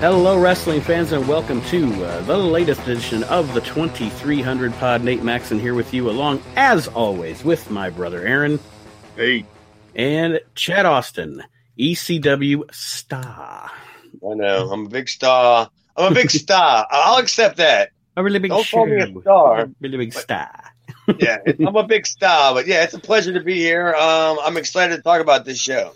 Hello, wrestling fans, and welcome to uh, the latest edition of the 2300 Pod. Nate Maxon here with you, along as always with my brother Aaron. Hey. And Chad Austin, ECW star. I know. I'm a big star. I'm a big star. I'll accept that. A really big Don't show. call me a star. A really big star. Yeah, I'm a big star. But yeah, it's a pleasure to be here. Um, I'm excited to talk about this show.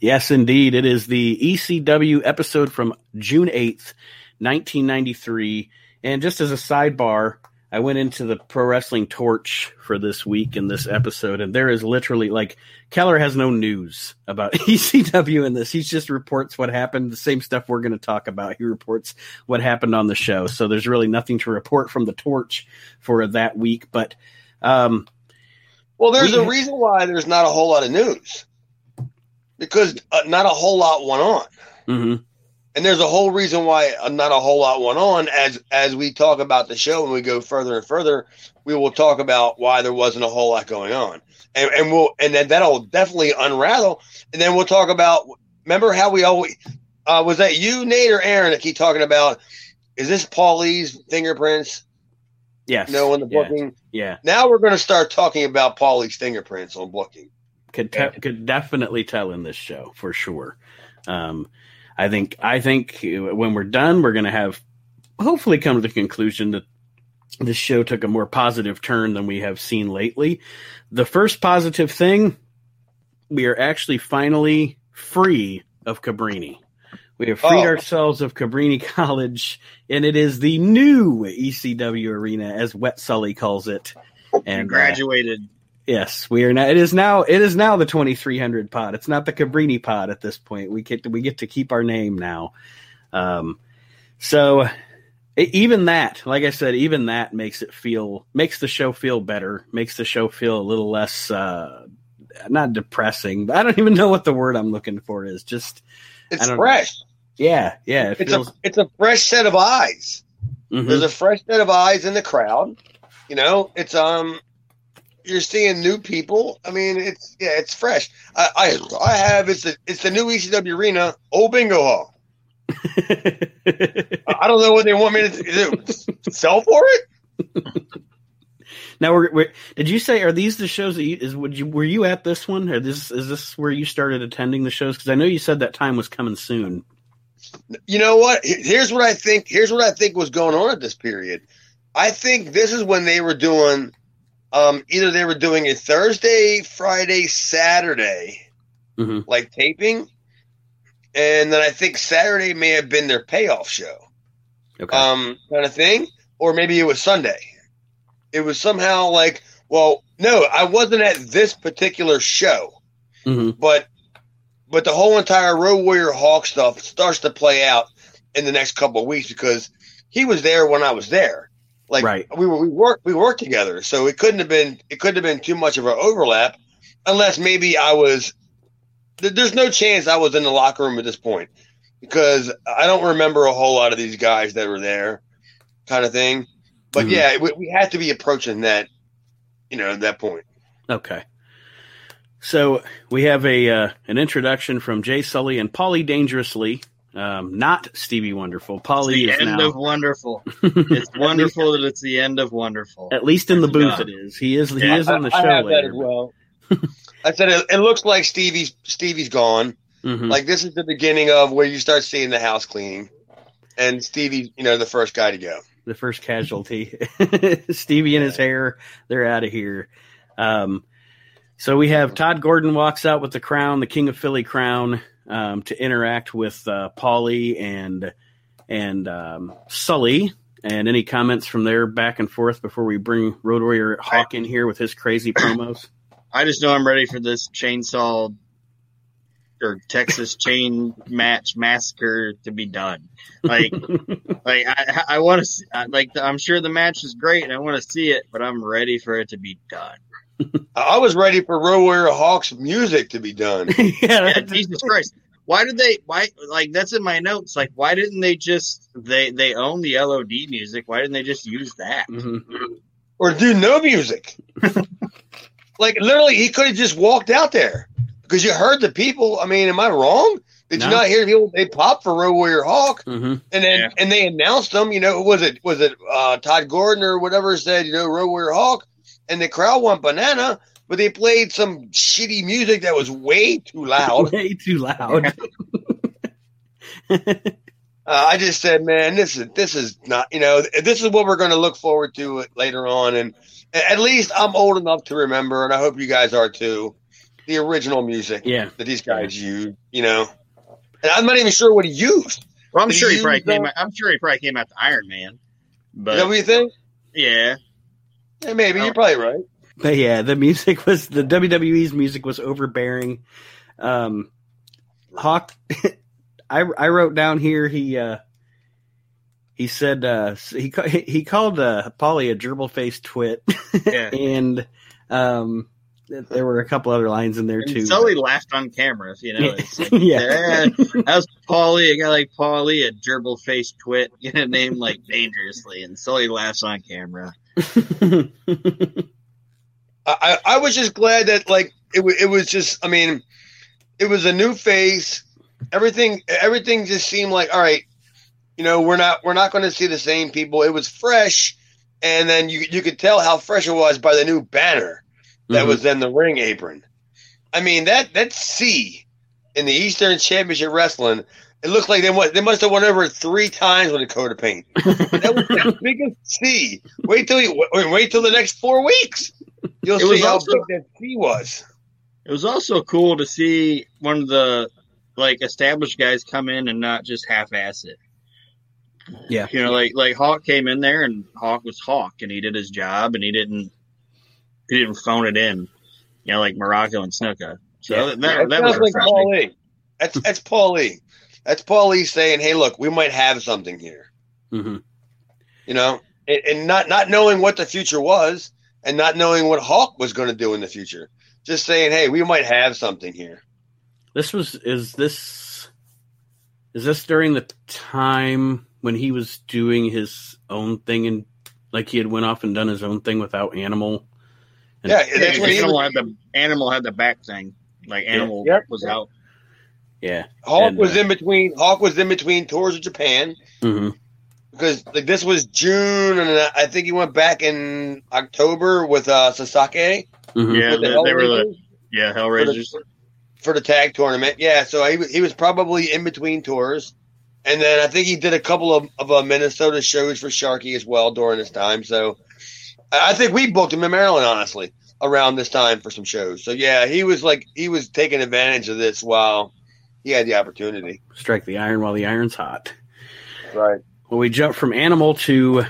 Yes, indeed. It is the ECW episode from June 8th, 1993. And just as a sidebar, I went into the Pro Wrestling Torch for this week in this episode, and there is literally like Keller has no news about ECW in this. He just reports what happened, the same stuff we're going to talk about. He reports what happened on the show. So there's really nothing to report from the Torch for that week. But um, Well, there's We a reason why there's not a whole lot of news because uh, not a whole lot went on. mhm. and there's a whole reason why uh, not a whole lot went on as as we talk about the show and we go further and further we will talk about why there wasn't a whole lot going on and and we'll and then that'll definitely unravel and then we'll talk about remember how we always uh, was that you nate or aaron that keep talking about is this paulie's fingerprints yes. you know in the Yeah. booking Yeah. now we're going to start talking about paulie's fingerprints on booking could te- could definitely tell in this show for sure. Um, I think I think when we're done, we're going to have hopefully come to the conclusion that this show took a more positive turn than we have seen lately. The first positive thing, we are actually finally free of Cabrini. We have freed Oh. ourselves of Cabrini College, and it is the new ECW arena, as Wet Sully calls it. And uh, graduated. Yes, we are now. It is now. It is now the twenty three hundred pod. It's not the Cabrini pod at this point. We get to, we get to keep our name now. Um, so e- even that, like I said, even that makes it feel makes the show feel better. Makes the show feel a little less uh, not depressing. But I don't even know what the word I'm looking for is. Just it's fresh yeah, yeah. It it's feels. a it's a fresh set of eyes mhm. There's a fresh set of eyes in the crowd. You know, it's um, you're seeing new people. I mean, it's yeah, it's fresh. I I, I have it's the it's the new ECW arena, old bingo hall. I I don't know what they want me to do. Sell for it? now, we're, we're, did you say are these the shows that you is would you were you at this one or this is this where you started attending the shows? Because I know you said that time was coming soon. You know what? Here's what I think. Here's what I think was going on at this period. I think this is when they were doing. Um, either they were doing a Thursday, Friday, Saturday, hmm like taping, and then I think Saturday may have been their payoff show. Okay. um, kind of thing, or maybe it was Sunday. It was somehow like, well, no, I wasn't at this particular show, hmm but but the whole entire Road Warrior Hawk stuff starts to play out in the next couple of weeks because he was there when I was there. Like Right. we were we worked we worked together, so it couldn't have been it couldn't have been too much of an overlap, unless maybe I was. th- There's no chance I was in the locker room at this point because I don't remember a whole lot of these guys that were there, kind of thing. But Mhm. yeah, we, we had to be approaching that, you know, that point. Okay. So we have a uh, an introduction from Jay Sully and Polly Dangerously, um, not Stevie Wonderful. It's Polly the is end now of wonderful. It's wonderful that it's the end of wonderful. at least in the booth. Yeah. It is. He is. He Yeah, is on the I, show I have later. that as well. I said it, it looks like Stevie's Stevie's gone. Mhm. Like this is the beginning of where you start seeing the house cleaning, and Stevie, you know, the first guy to go. the first casualty. Stevie and his hair, they're out of here. Um, so we have Todd Gordon walks out with the crown, the King of Philly crown, um, to interact with uh, Paulie and and um, Sully. And any comments from there back and forth before we bring Road Warrior Hawk in here with his crazy promos? I just know I'm ready for this chainsaw or Texas chain match massacre to be done. Like, like I, I want to, like, I'm sure the match is great and I want to see it, but I'm ready for it to be done. I I was ready for Road Warrior Hawk's music to be done. yeah, Yeah, Jesus Christ. Why did they? Why like that's in my notes? Like, why didn't they just they they own the LOD music? Why didn't they just use that? Mhm. or do no music. like literally, he could have just walked out there because you heard the people. I mean, am I wrong? Did No. you not hear people? They popped for Road Warrior Hawk, hmm and then Yeah. and they announced them. You know, was it was it uh, Todd Gordon or whatever said you know Road Warrior Hawk, and the crowd went banana. But they played some shitty music that was way too loud. Way too loud. Uh, I just said, man, this is this is not, you know, this is what we're going to look forward to later on, and at least I'm old enough to remember, and I hope you guys are too, the original music yeah. that these guys used. You know, and I'm not even sure what he used. Well, I'm Did sure he he probably came. Out, I'm sure he probably came out to Iron Man. Is that what But you think? yeah, Yeah, maybe you're probably right. But yeah, the music was the WWE's music was overbearing. Um, Hawk, I I wrote down here he uh he said uh he he called uh Polly a gerbil faced twit yeah. and um there were a couple other lines in there And too. Sully laughed on camera. You know, it's like, Yeah. yeah. How's Paulie? A guy like Paulie, a gerbil faced twit, get a name like dangerously, and Sully laughs on camera. I, I was just glad that like it it was just I mean it was a new face. Everything everything just seemed like all right you know we're not we're not going to see the same people. It was fresh and then you you could tell how fresh it was by the new banner that Mhm. was in the ring apron. I mean that that C in the Eastern Championship Wrestling it looked like they went, they must have went over it three times with a coat of paint that was the biggest C wait till you wait, wait till the next four weeks You'll It was see how also- big that C was. It was also cool to see one of the like established guys come in and not just half ass it. Yeah. You know, like like Hawk came in there and Hawk was Hawk and he did his job and he didn't he didn't phone it in. You know, like Morocco and Snuka. So Yeah. that, That, that was sounds like refreshing. Paul Lee. That's that's Paul Lee. That's Paul Lee saying, "Hey, look, we might have something here." Mhm. You know, and, and not not knowing what the future was, and not knowing what Hawk was going to do in the future. Just saying, "Hey, we might have something here." This was is this is this during the time when he was doing his own thing and like he had went off and done his own thing without animal. And- Yeah, Yeah, that's when animal had the animal had the back thing. Like animal Yep. was out. Yeah. Hawk and, was uh, in between. Hawk was in between tours of Japan hmm because like this was June, and I think he went back in October with uh, Sasaki. hmm Yeah, with the they, they were the yeah Hellraisers. for the tag tournament. Yeah, so he, he was probably in between tours. And then I think he did a couple of, of uh, Minnesota shows for Sharkey as well during this time. So I I think we booked him in Maryland, honestly, around this time for some shows. So yeah, he was like, he was taking advantage of this while he had the opportunity. Strike the iron while the iron's hot. Right. Well, we jump from animal to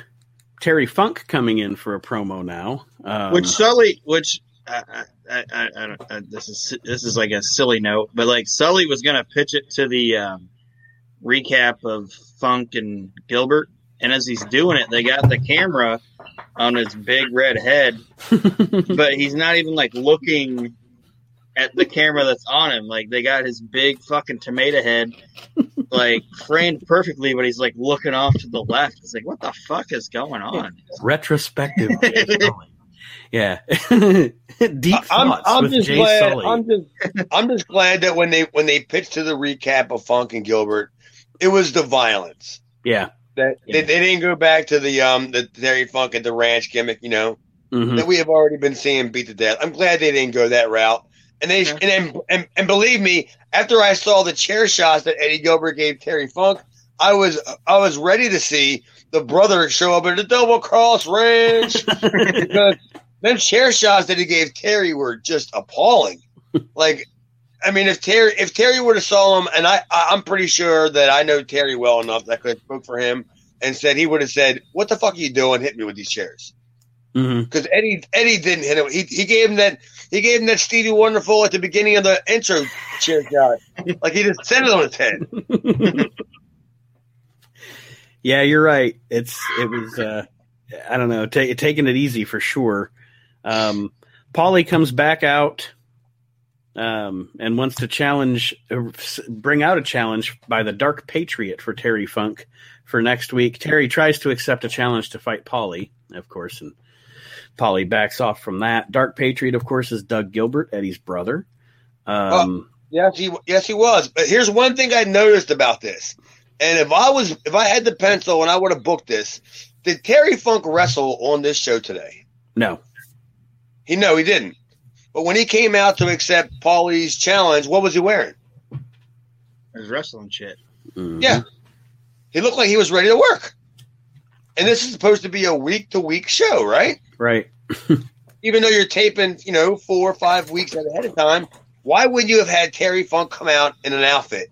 Terry Funk coming in for a promo now. Um, which Sully, which I, I, I, I, I don't, uh, this is this is like a silly note, but like Sully was gonna pitch it to the um, recap of Funk and Gilbert, and as he's doing it, they got the camera on his big red head, but he's not even like looking at the camera that's on him. Like they got his big fucking tomato head, like framed perfectly, but he's like looking off to the left. It's like, what the fuck is going on? retrospective. Yeah. Deep I'm, thoughts I'm with just Jay glad. Sully. I'm just, I'm just glad that when they when they pitched to the recap of Funk and Gilbert, it was the violence. yeah. That Yeah. they, they didn't go back to the um the Terry Funk at the ranch gimmick, you know, Mhm. that we have already been seeing beat to death. I'm glad they didn't go that route. And they Yeah. and, and and believe me, after I saw the chair shots that Eddie Gilbert gave Terry Funk, I was I was ready to see the brother show up at the double cross ranch because them chair shots that he gave Terry were just appalling. Like, I mean, if Terry if Terry would have saw him, and I I- I'm pretty sure that I know Terry well enough that I could spoke for him and said he would have said, "What the fuck are you doing? Hit me with these chairs." Mhm. Because Eddie Eddie didn't hit him. He, he gave him that he gave him that Stevie Wonderful at the beginning of the intro chair shot. Like he just set it on his head. yeah, you're right. It's it was uh I don't know, ta taking it easy for sure. Um Paulie comes back out um and wants to challenge uh, bring out a challenge by the Dark Patriot for Terry Funk for next week. Terry tries to accept a challenge to fight Polly, of course, and Paulie backs off from that. Dark Patriot, of course, is Doug Gilbert, Eddie's brother. Um Yes, he yes he was. But here's one thing I noticed about this. And if I was if I had the pencil and I would have booked this, did Terry Funk wrestle on this show today? No. He no, he didn't. But when he came out to accept Paulie's challenge, what was he wearing? His wrestling shit. Mhm. Yeah. He looked like he was ready to work. And this is supposed to be a week to week show, right? Right. Even though you're taping, you know, four or five weeks ahead of time, why would you have had Terry Funk come out in an outfit,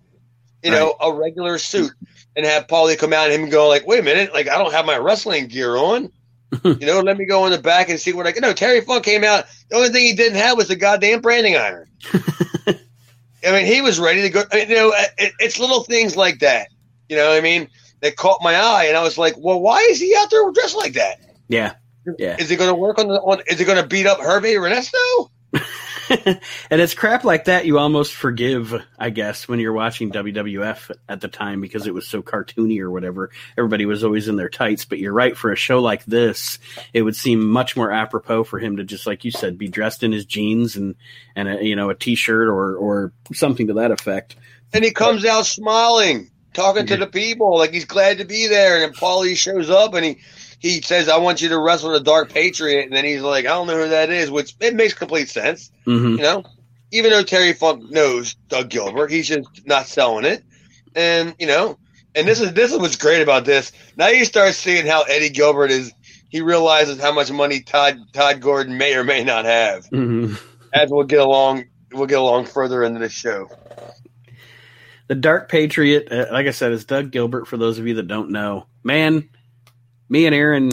you know, a regular suit, and have Paulie come out and him go like, "Wait a minute, like I don't have my wrestling gear on." you know, let me go in the back and see what I can. No, Terry Funk came out. The only thing he didn't have was the goddamn branding iron. I mean, he was ready to go. I mean, you know, uh, it, it's little things like that. You know, what I mean, that caught my eye, and I was like, "Well, why is he out there dressed like that? Yeah. Yeah. Is he going to work on the? On, is he going to beat up Hervé Renesto? and it's crap like that you almost forgive, I guess, when you're watching WWF at the time because it was so cartoony or whatever. Everybody was always in their tights. But you're right, for a show like this, it would seem much more apropos for him to just, like you said, be dressed in his jeans and and a, you know a t-shirt or or something to that effect. And he comes out smiling, talking to the people like he's glad to be there. And then Paulie shows up and he he says, "I want you to wrestle the Dark Patriot." And then he's like, "I don't know who that is," which it makes complete sense, hmm you know. Even though Terry Funk knows Doug Gilbert, he's just not selling it. And you know, and this is this is what's great about this. Now you start seeing how Eddie Gilbert is. He realizes how much money Todd Todd Gordon may or may not have. hmm As we'll get along, we'll get along further into the show. The Dark Patriot, uh, like I said, is Doug Gilbert. For those of you that don't know, man, me and Aaron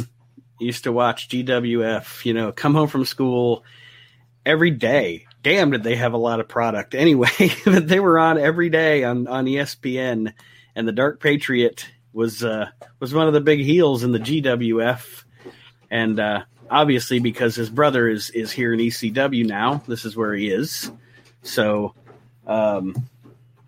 used to watch GWF. You know, come home from school every day. Damn, did they have a lot of product anyway? But they were on every day on on ESPN, and the Dark Patriot was uh, was one of the big heels in the GWF, and uh, obviously because his brother is is here in ECW now, this is where he is. So. Um,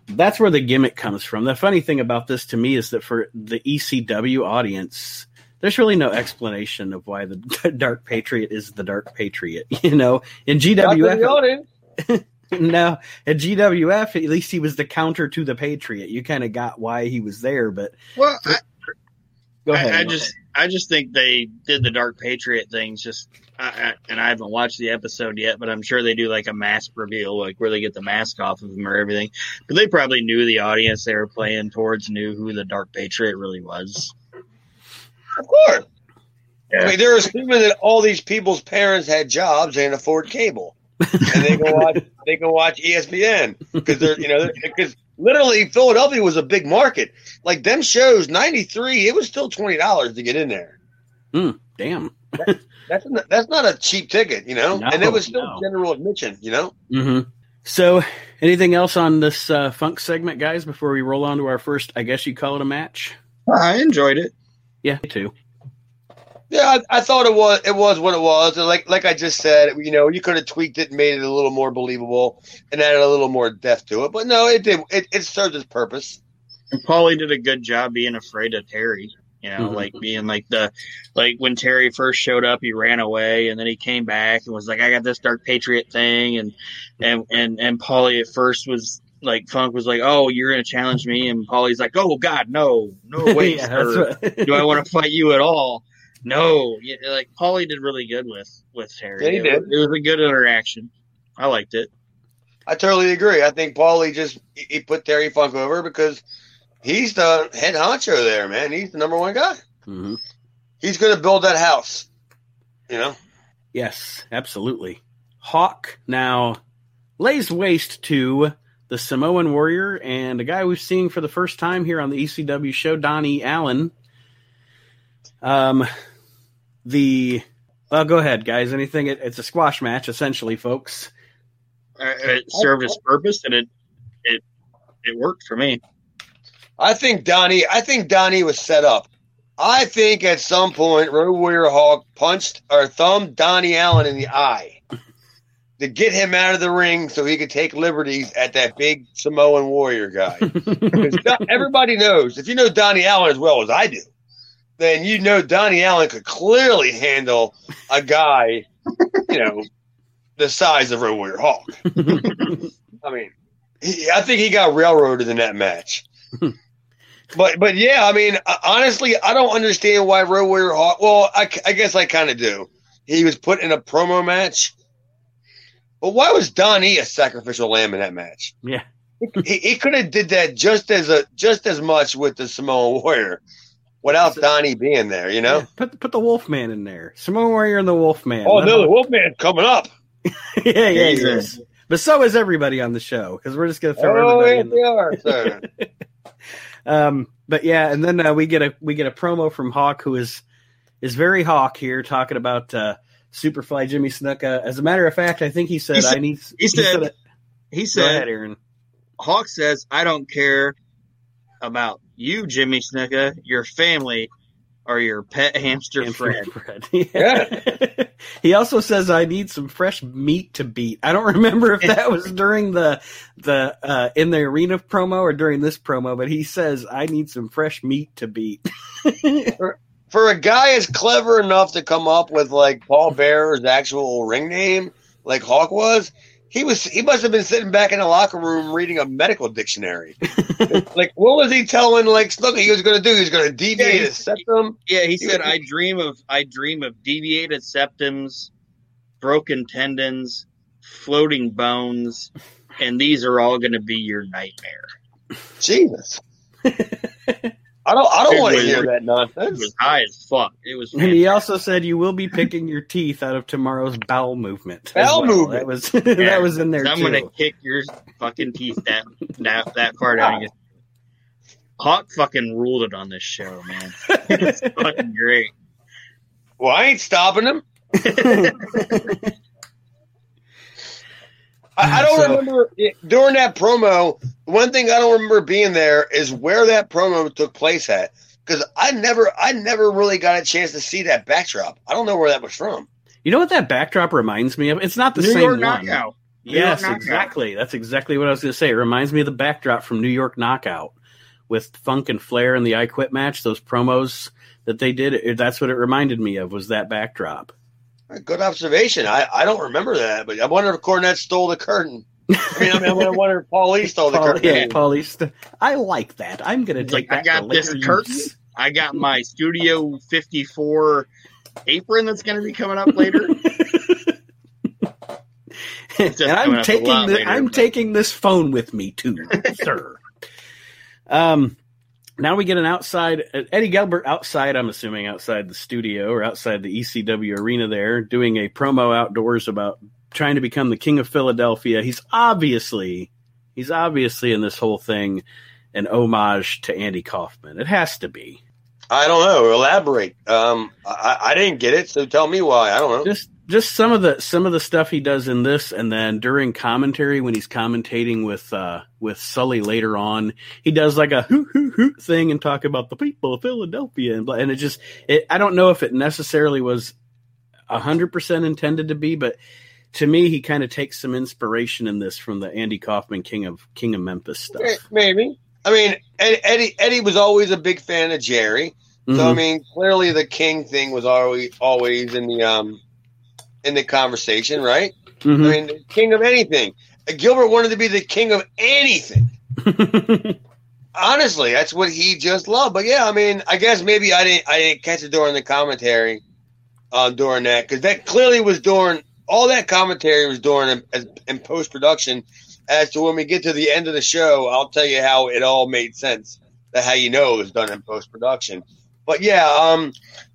that's where the gimmick comes from. The funny thing about this to me is that for the ECW audience, there's really no explanation of why the Dark Patriot is the Dark Patriot. You know, in Not GWF, audience. no, at GWF, at least he was the counter to the Patriot. You kind of got why he was there, but Well, I, go ahead. I, I just I just think they did the Dark Patriot things just, I, I, and I haven't watched the episode yet, but I'm sure they do like a mask reveal, like where they get the mask off of him or everything. But they probably knew the audience they were playing towards knew who the Dark Patriot really was. Of course. Yeah. I mean, they're assuming that all these people's parents had jobs and afford cable, and they can watch they can watch ESPN because they're you know because literally Philadelphia was a big market. Like them shows, ninety three, it was still twenty dollars to get in there. Hmm, damn. That's not, that's not a cheap ticket, you know, No, and it was still no. general admission, you know. hmm So, anything else on this uh, funk segment, guys? Before we roll on to our first, I guess you call it a match. I enjoyed it. Yeah, me too. Yeah, I, I thought it was it was what it was. And like like I just said, you know, you could have tweaked it and made it a little more believable and added a little more depth to it. But no, it did. It, it served its purpose. And Paulie did a good job being afraid of Terry. You know, Mhm. like being like the like when Terry first showed up, he ran away, and then he came back and was like, "I got this Dark Patriot thing," and and and and Paulie at first was like, Funk was like, "Oh, you're gonna challenge me," and Paulie's like, "Oh God, no, no way, Yeah, sir. that's do I want to fight you at all?" No, Yeah, like Paulie did really good with with Terry. Yeah, he it, did. Was, it was a good interaction. I liked it. I totally agree. I think Paulie just he he put Terry Funk over because he's the head honcho there, man. He's the number one guy. Mhm. He's going to build that house. You know, Yes, absolutely. Hawk now lays waste to the Samoan Warrior and a guy we've seen for the first time here on the ECW show, Donnie Allen. Um, the well, go ahead, guys. Anything? It, it's a squash match, essentially, folks. Uh, It served its purpose, and it it it worked for me. I think Donnie. I think Donnie was set up. I think at some point Road Warrior Hawk punched or thumbed Donnie Allen in the eye to get him out of the ring so he could take liberties at that big Samoan Warrior guy. Everybody knows if you know Donnie Allen as well as I do, then you know Donnie Allen could clearly handle a guy, you know, the size of Road Warrior Hawk. I mean, he, I think he got railroaded in that match. but but yeah, I mean, uh, honestly, I don't understand why Road Warrior Hawk. Well, I, I guess I kind of do. He was put in a promo match. But why was Donnie a sacrificial lamb in that match? Yeah. he, he could have did that just as a just as much with the Samoa Warrior without Donnie being there, you know? Yeah, put put the Wolfman in there. Samoa Warrior and the Wolfman. Oh Let no, him- the Wolfman's coming up. yeah, yeah, he Jesus. is. But so is everybody on the show because we're just gonna throw Oh, everybody yeah, in. The, are. sir. um, but yeah, and then uh, we get a we get a promo from Hawk who is is very Hawk here talking about uh, Superfly Jimmy Snuka. As a matter of fact, I think he said, He said- I need. he said- He Go ahead, said, Aaron. Hawk says, I don't care about you, Jimmy Snuka, your family, or your pet hamster Fred. Fred. Yeah. he also says I need some fresh meat to beat. I don't remember if that was during the the uh, in the arena promo or during this promo, but he says I need some fresh meat to beat. For a guy as clever enough to come up with like Paul Bearer's actual ring name, like Hawk was, he was he must have been sitting back in the locker room reading a medical dictionary. like what was he telling like Snuka he was gonna do? He was gonna deviate Yeah, his septum. Yeah, he said, I dream of I dream of deviated septums, broken tendons, floating bones, and these are all going to be your nightmare. Jesus. I don't I don't want to hear that It nonsense. was high as fuck. It was. And he also said you will be picking your teeth out of tomorrow's bowel movement. Bowel well. movement. That was Yeah. that was in there I'm too. gonna kick your fucking teeth that that that far down. your- Hawk fucking ruled it on this show, man. It's fucking great. Well, I ain't stopping him. I, I don't So- remember during that promo. One thing I don't remember being there is where that promo took place at, because I never, I never really got a chance to see that backdrop. I don't know where that was from. You know what that backdrop reminds me of? It's not the New same York one. knockout. New Yes, York Knockout. exactly. That's exactly what I was going to say. It reminds me of the backdrop from New York Knockout with Funk and Flair in the I Quit match. Those promos that they did. It, that's what it reminded me of. Was that backdrop? Good observation. I, I don't remember that, but I wonder if Cornette stole the curtain. I mean, I, mean, I wonder if Paul Lee stole the Paul, curtain. yeah, Paulie St- I like that. I'm going to take like, I got this later curtain. I got my Studio 54 apron that's going to be coming up later. and I'm taking the, later, I'm but- taking this phone with me too, sir. Um, now we get an outside uh, Eddie Gilbert outside. I'm assuming outside the studio or outside the ECW arena. There doing a promo outdoors about trying to become the king of Philadelphia. He's obviously he's obviously in this whole thing an homage to Andy Kaufman. It has to be. I don't know. Elaborate. Um, I, I didn't get it, so tell me why. I don't know. just just some of the some of the stuff he does in this and then during commentary when he's commentating with uh with Sully later on he does like a hoo hoo hoo thing and talk about the people of Philadelphia and blah, and it just it, I don't know if it necessarily was a hundred percent intended to be but to me he kind of takes some inspiration in this from the Andy Kaufman King of King of Memphis stuff. Maybe. I mean, Eddie Eddie was always a big fan of Jerry. So I Mhm. mean, clearly the king thing was always always in the um in the conversation, right? Mhm. I mean, king of anything. Gilbert wanted to be the king of anything. Honestly, that's what he just loved. But yeah, I mean, I guess maybe I didn't I didn't catch it during the commentary uh, during that because that clearly was during all that commentary was during in, in post production. As to when we get to the end of the show, I'll tell you how it all made sense. That how you know it was done in post production. But yeah, um,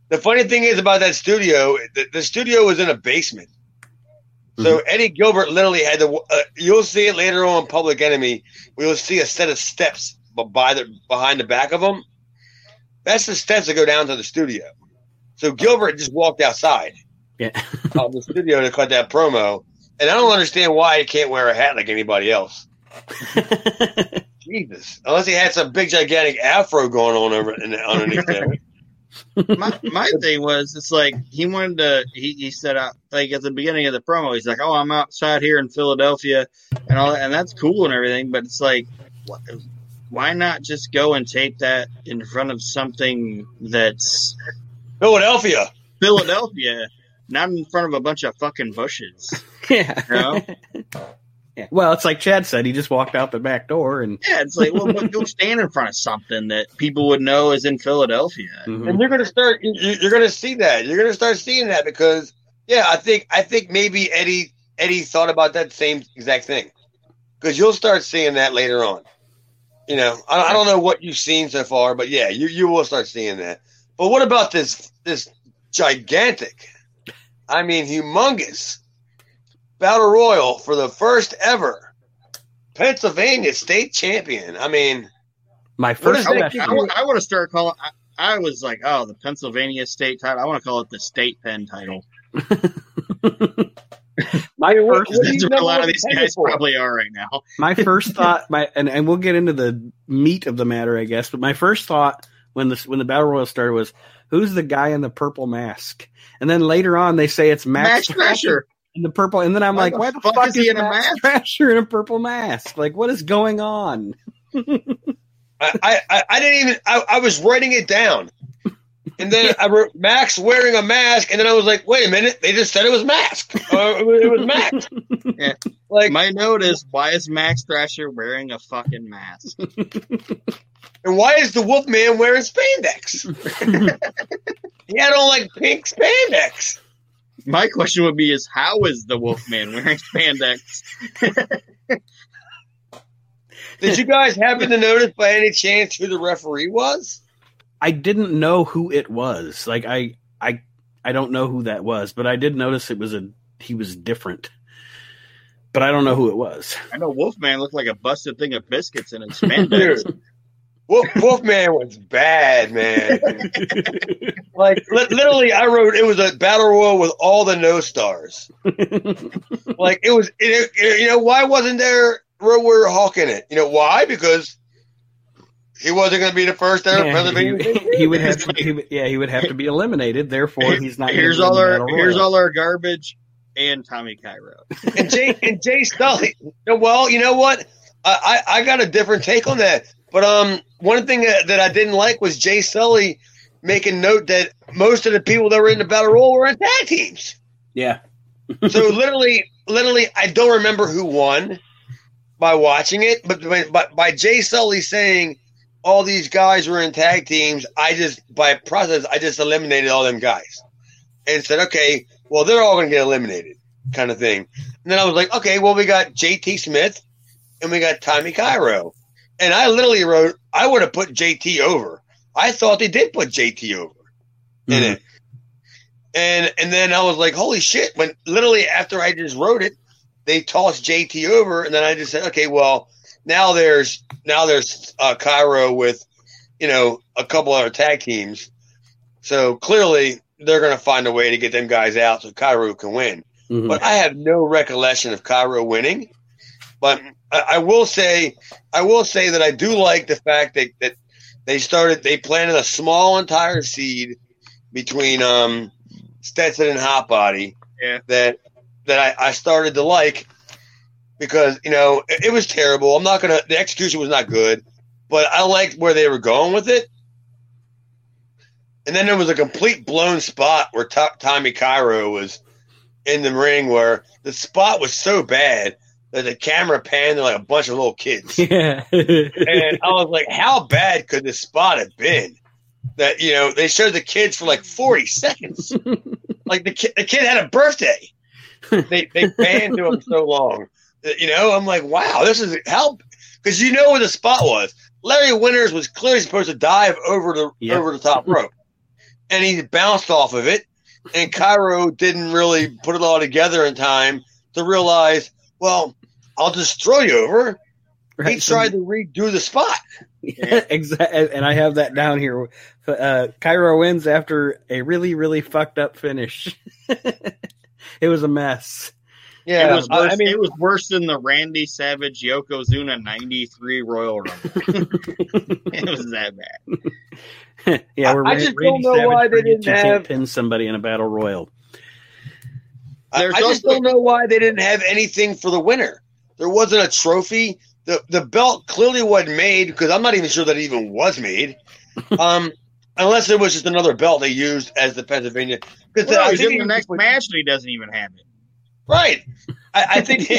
the funny thing is about that studio, the, the studio was in a basement. So Eddie Gilbert literally had to. Uh, you'll see it later on in Public Enemy. We'll see a set of steps by the behind the back of them. That's the steps that go down to the studio. So Gilbert just walked outside yeah. of the studio to cut that promo, and I don't understand why he can't wear a hat like anybody else. Jesus, unless he had some big gigantic afro going on over in the, underneath there. My my thing was it's like he wanted to he, he said uh, like at the beginning of the promo he's like oh I'm outside here in Philadelphia and all that and that's cool and everything but it's like what, why not just go and tape that in front of something that's Philadelphia. Philadelphia not in front of a bunch of fucking bushes yeah. you know Yeah. Well, it's like Chad said. He just walked out the back door, and Yeah, it's like, well, but go stand in front of something that people would know is in Philadelphia. Mhm. and you're gonna start. you- You're gonna see that. You're gonna start seeing that because, yeah, I think I think maybe Eddie Eddie thought about that same exact thing. Because you'll start seeing that later on. You know, I, I don't know what you've seen so far, but yeah, you you will start seeing that. But what about this this gigantic, I mean, humongous battle royal for the first ever Pennsylvania state champion? I mean. my first is I, that would- I, I want to start calling. I, I was like, oh, the Pennsylvania state title. I want to call it the state pen title. my what- first, what do That's what a lot of these guys for? probably are right now. my first thought, my and, and we'll get into the meat of the matter, I guess. But my first thought when this when the battle royal started was, who's the guy in the purple mask? And then later on, they say it's Max, Max Thrasher. In the purple, and then I'm Why like, the why the fuck fuck, is he in a Max mask? Thrasher in a purple mask? Like, what is going on? I, I, I didn't even I, I was writing it down. And then I wrote Max wearing a mask, and then I was like, wait a minute, they just said it was mask. Uh, it was- it was Max. Yeah. Like My note is, why is Max Thrasher wearing a fucking mask? and why is the Wolfman wearing spandex? he had on like pink spandex. My question would be, is how is the Wolfman wearing spandex? Did you guys happen to notice by any chance who the referee was? I didn't know who it was. Like I I I don't know who that was, but I did notice it was a he was different. But I don't know who it was. I know Wolfman looked like a busted thing of biscuits in his spandex. Dude. Wolf, Wolfman was bad, man. Like li- literally, I wrote it was a battle royal with all the no stars. Like it was, it, it- you know, why wasn't there Road Warrior Hawk in it? You know why? Because he wasn't going to be the first ever Yeah, Pennsylvania. he, he would have to he, would- yeah, he would have to be eliminated, therefore he's not here's all our Battle here's all our garbage and Tommy Cairo. and Jay and Jay Sully. Well, you know what? I, I I got a different take on that. But um, one thing that, that I didn't like was Jay Sully making note that most of the people that were in the battle royal were in tag teams. Yeah. so literally, literally, I don't remember who won by watching it, but by, by, by Jay Sully saying all these guys were in tag teams, I just by process, I just eliminated all them guys and said, okay, well, they're all going to get eliminated, kind of thing. And then I was like, okay, well, we got JT Smith and we got Tommy Cairo, and I literally wrote, I would have put JT over. I thought they did put JT over in Mhm. it. And and then I was like, holy shit! When literally after I just wrote it, they tossed JT over, and then I just said, okay, well now there's now there's uh, Cairo with you know a couple other tag teams, so clearly they're going to find a way to get them guys out so Cairo can win. Mhm. But I have no recollection of Cairo winning. But I, I will say, I will say that I do like the fact that, that they started, they planted a small entire seed between um, Stetson and Hotbody. Yeah. That that I, I started to like because you know it, it was terrible. I'm not gonna. The execution was not good, but I liked where they were going with it. And then there was a complete blown spot where To- Tommy Cairo was in the ring, where the spot was so bad the camera panned like a bunch of little kids. Yeah. and I was like, how bad could this spot have been? That you know they showed the kids for like 40 seconds. like the kid, the kid had a birthday. They they panned to him so long. that, You know, I'm like, wow, this is how because you know where the spot was. Larry Winters was clearly supposed to dive over the Yeah. over the top rope, and he bounced off of it. And Cairo didn't really put it all together in time to realize, well, I'll just throw you over. He Right, so- tried to redo the spot. exactly, and I have that down here. Uh, Cairo wins after a really, really fucked up finish. it was a mess. Yeah, it was I- worse. I mean, it was worse than the Randy Savage Yokozuna '93 Royal Rumble. it was that bad. yeah, we're I Ra- just Randy don't know Savage why they didn't have- pin somebody in a battle royal. I, I just also- don't know why they didn't have anything for the winner. There wasn't a trophy. The the belt clearly wasn't made because I'm not even sure that it even was made. Um, unless it was just another belt they used as the Pennsylvania. Because Well, I think the it- next match he doesn't even have it. right. I, I think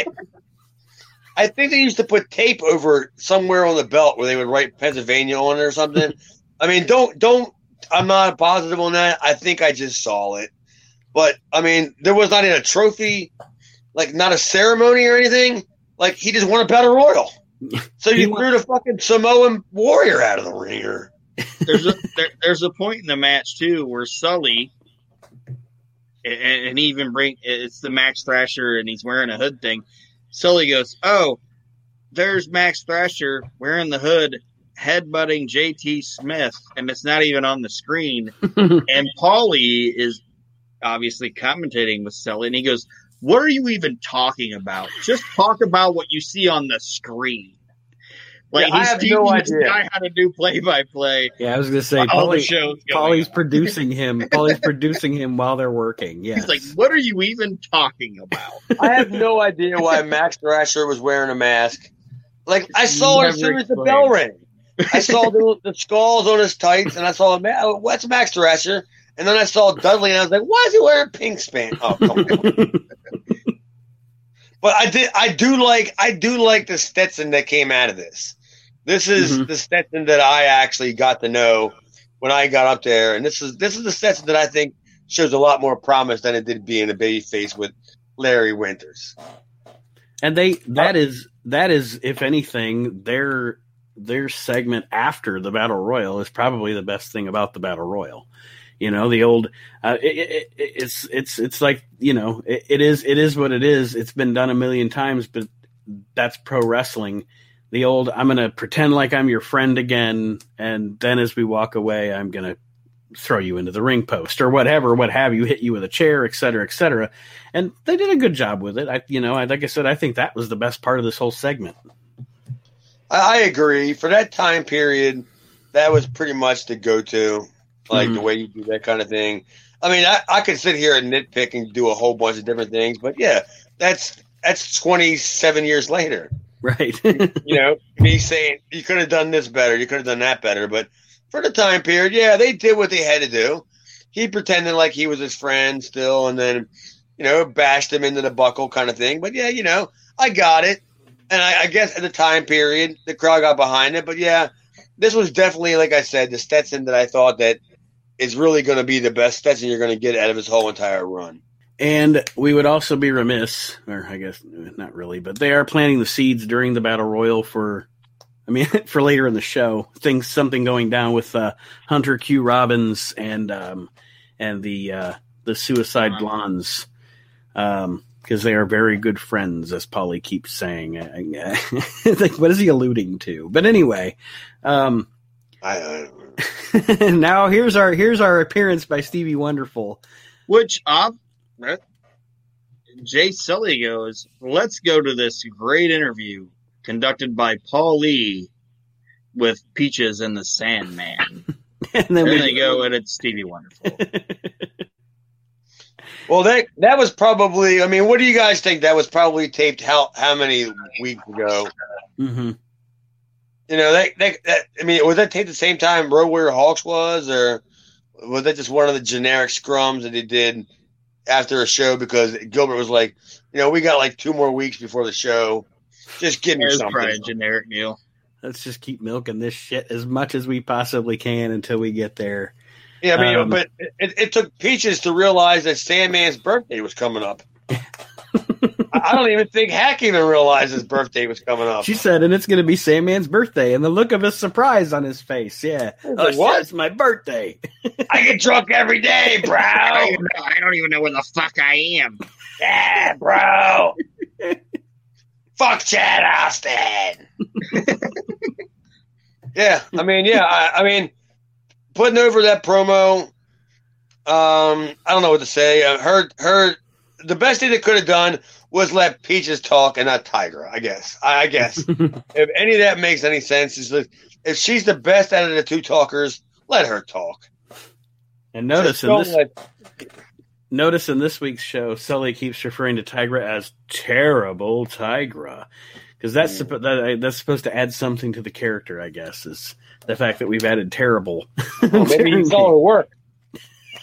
I think they used to put tape over somewhere on the belt where they would write Pennsylvania on it or something. I mean, don't don't. I'm not positive on that. I think I just saw it, but I mean, there was not even a trophy, like not a ceremony or anything. Like he just won a battle royal. So you won- threw the fucking Samoan warrior out of the ringer. there's a there, there's a point in the match too where Sully and, and he even bring it's the Max Thrasher and he's wearing a hood thing. Sully goes, "Oh, there's Max Thrasher wearing the hood, headbutting JT Smith, and it's not even on the screen." and Paulie is obviously commentating with Sully, and he goes, "What are you even talking about? Just talk about what you see on the screen." Like Yeah, I he's have teaching no this idea. guy how to do play by play. yeah, I was gonna say All the shows going on. producing him. Polly's producing him while they're working. Yeah, He's like, "What are you even talking about?" I have no idea why Max Thrasher was wearing a mask. Like I saw it as Never soon as the bell rang. I saw the, the skulls on his tights, and I saw Ma- oh, what's Max Thrasher, and then I saw Dudley, and I was like, why is he wearing pink span? Oh, come on. but I did, I do like, I do like the Stetson that came out of this. This is Mhm. the Stetson that I actually got to know when I got up there, and this is this is the Stetson that I think shows a lot more promise than it did being a baby face with Larry Winters. and they that is that is if anything their their segment after the battle royal is probably the best thing about the battle royal you know the old uh, it, it, it, it's it's it's like you know it, it is it is what it is. It's been done a million times but that's pro wrestling. The old i'm gonna pretend like i'm your friend again and then as we walk away i'm gonna throw you into the ring post or whatever what have you hit you with a chair et cetera et cetera. And they did a good job with it. I you know I, like i said i think that was the best part of this whole segment. I, I agree. For that time period, that was pretty much the go-to, like Mhm. the way you do that kind of thing. I mean, I, I could sit here and nitpick and do a whole bunch of different things, but yeah, that's that's 27 years later. right You know, me saying you could have done this better, you could have done that better, but for the time period, yeah, they did what they had to do. He pretended like he was his friend still, and then you know bashed him into the buckle kind of thing. But yeah, you know, I got it, and I, I guess at the time period, the crowd got behind it. But yeah, this was definitely, like I said, the Stetson that I thought that is really going to be the best Stetson you're going to get out of his whole entire run. And we would also be remiss, or I guess not really, but they are planting the seeds during the battle royal for, I mean, for later in the show. Things, something going down with uh, Hunter Q. Robbins and um, and the uh, the Suicide Blondes, because they are very good friends, as Polly keeps saying. like, what is he alluding to? But anyway, um, I, I now here's our here's our appearance by Stevie Wonderful. Which uh, Jay Sully goes, "Let's go to this great interview conducted by Paul Lee with Peaches and the Sandman." And then There we they go, and it's Stevie Wonderful. Well, that that was probably. I mean, what do you guys think? That was probably taped how how many weeks ago? hmm You know, that, that, that I mean, was that taped the same time Road Warrior Hawks was, or was that just one of the generic scrums that they did after a show? Because Gilbert was like, you know, we got like two more weeks before the show. Just give me It's something. probably a generic deal. Let's just keep milking this shit as much as we possibly can until we get there. Yeah, I mean, Um, but it, it took Peaches to realize that Sandman's birthday was coming up. I I don't even think Hack even realized his birthday was coming up. She said, and it's going to be Sandman's birthday, and the look of a surprise on his face. Yeah, was oh, like, what? It's my birthday. I get drunk every day, bro. I don't, even know, I don't even know where the fuck I am. Yeah, bro. Fuck Chad Austin. yeah, I mean, yeah, I, I mean, putting over that promo. Um, I don't know what to say. Uh, her, her, the best thing they could have done was let Peaches talk and not Tigra. I guess. I, I guess if any of that makes any sense, is that if she's the best out of the two talkers, let her talk. and notice in this let- notice in this week's show, Sully keeps referring to Tigra as terrible Tigra, because that's mm. suppo- that, that's supposed to add something to the character. I guess is the fact that we've added terrible. Well, maybe he saw her work.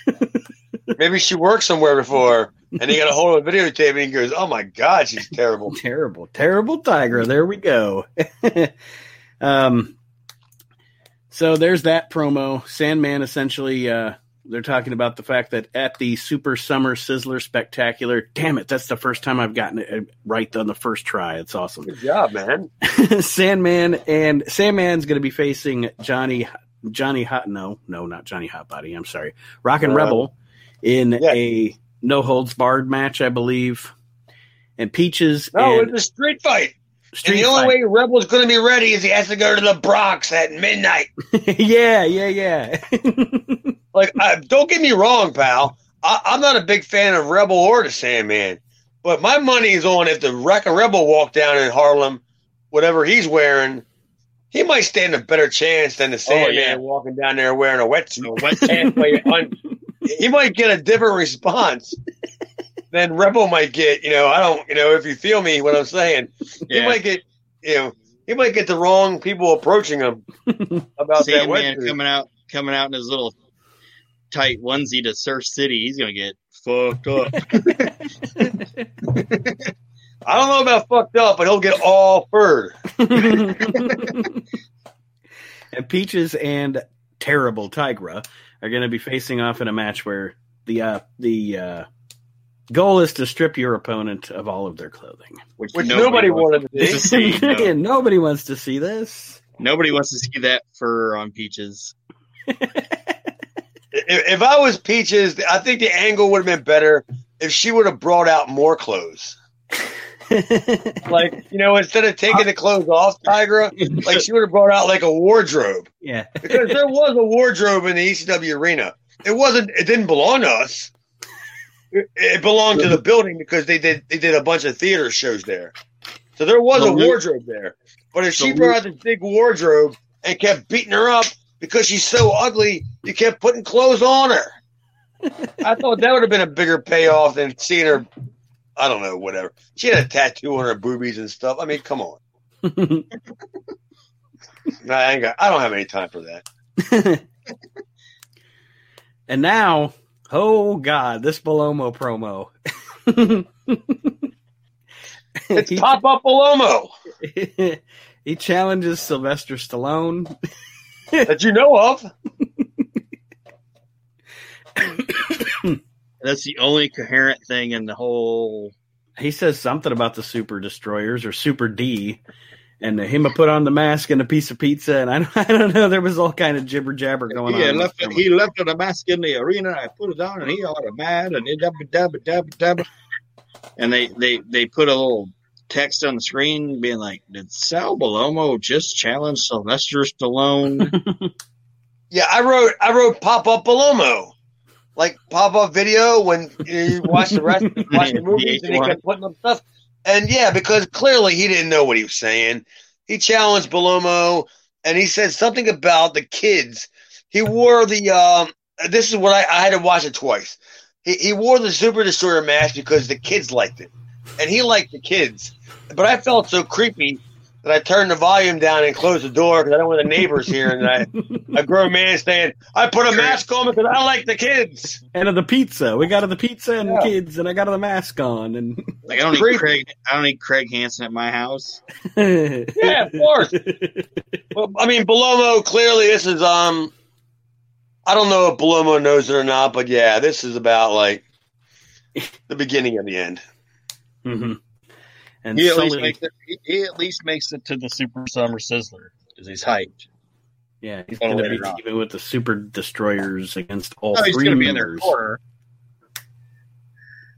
maybe she worked somewhere before. And he got a hold of a videotape and he goes, "Oh my god, she's terrible." terrible, terrible Tigra." There we go. um, so there's that promo. Sandman essentially, uh, they're talking about the fact that at the Super Summer Sizzler Spectacular, damn it, that's the first time I've gotten it uh, right on the first try. It's awesome. Good job, man. Sandman and Sandman's going to be facing Johnny Johnny Hot. No, no, not Johnny Hotbody. I'm sorry, Rockin' Uh, Rebel in yeah. a no holds barred match, I believe. And Peaches No, and it's a street fight. Street and the only Fight. way Rebel's going to be ready is he has to go to the Bronx at midnight. yeah, yeah, yeah. Like, I, don't get me wrong, pal. I, I'm not a big fan of Rebel or the Sandman, but my money is on if the Wreck Rebel walked down in Harlem, whatever he's wearing, he might stand a better chance than the oh, Sandman yeah. walking down there wearing a wetsuit. A wetsuit. Halfway un- he might get a different response than Rebel might get. You know, I don't. You know, if you feel me, what I'm saying, he might get. You know, he might get the wrong people approaching him about that Sandman wetsuit. coming out coming out in his little tight onesie to Surf City, he's gonna get fucked up. I don't know about fucked up, but he'll get all fur. and Peaches and terrible Tigra are going to be facing off in a match where the uh, the uh, goal is to strip your opponent of all of their clothing. Which nobody wanted to to see. see. no. Nobody wants to see this. Nobody wants to see that fur on Peaches. If, if I was Peaches, I think the angle would have been better if she would have brought out more clothes. Like, you know, instead of taking the clothes off Tigra, like she would have brought out like a wardrobe. yeah. Because there was a wardrobe in the ECW arena. It wasn't it didn't belong to us. It, it belonged to the building because they did they did a bunch of theater shows there. So there was a wardrobe there. But if she brought out this big wardrobe and kept beating her up because she's so ugly, you kept putting clothes on her. I thought that would have been a bigger payoff than seeing her. I don't know, whatever. She had a tattoo on her boobies and stuff. I mean, come on. I, ain't got, I don't have any time for that. and now, oh god, this Bellomo promo. It's he, Pop Up Palomo he challenges Sylvester Stallone. that you know of. That's the only coherent thing in the whole. He says something about the Super Destroyers or Super D, and him put on the mask and a piece of pizza, and I, don't- I don't know. There was all kind of jibber jabber going He on. left it, he left the mask in the arena. I put it on, and he all mad and it dabba dabba dabba dabba. And they they they put a little text on the screen being like, "Did Sal Bellomo just challenge Sylvester Stallone?" Yeah, I wrote I wrote Pop Up Palomo. Like pop up video when you watch the rest watch the movies and he kept putting up stuff. And yeah, because clearly he didn't know what he was saying. He challenged Bellomo and he said something about the kids. He wore the um this is what I, I had to watch it twice. He, he wore the Super Destroyer mask because the kids liked it. And he liked the kids. But I felt so creepy that I turned the volume down and closed the door because I don't want the neighbors here. And I, a grown man saying, I put a mask on because I like the kids. and of the pizza, we got of the pizza and Yeah. kids, and I got of the mask on, and Like I don't need Craig. I don't need Craig Hansen at my house. Yeah, of course. Well, I mean, Bellomo, clearly this is, um, I don't know if Bellomo knows it or not, but yeah, this is about like the beginning of the end. Mhm. And He at least makes it. He, he at least makes it to the Super Summer Sizzler because he's hyped. yeah, he's going to be on. teaming with the Super Destroyers against all Oh, he's three going to be in their members. corner.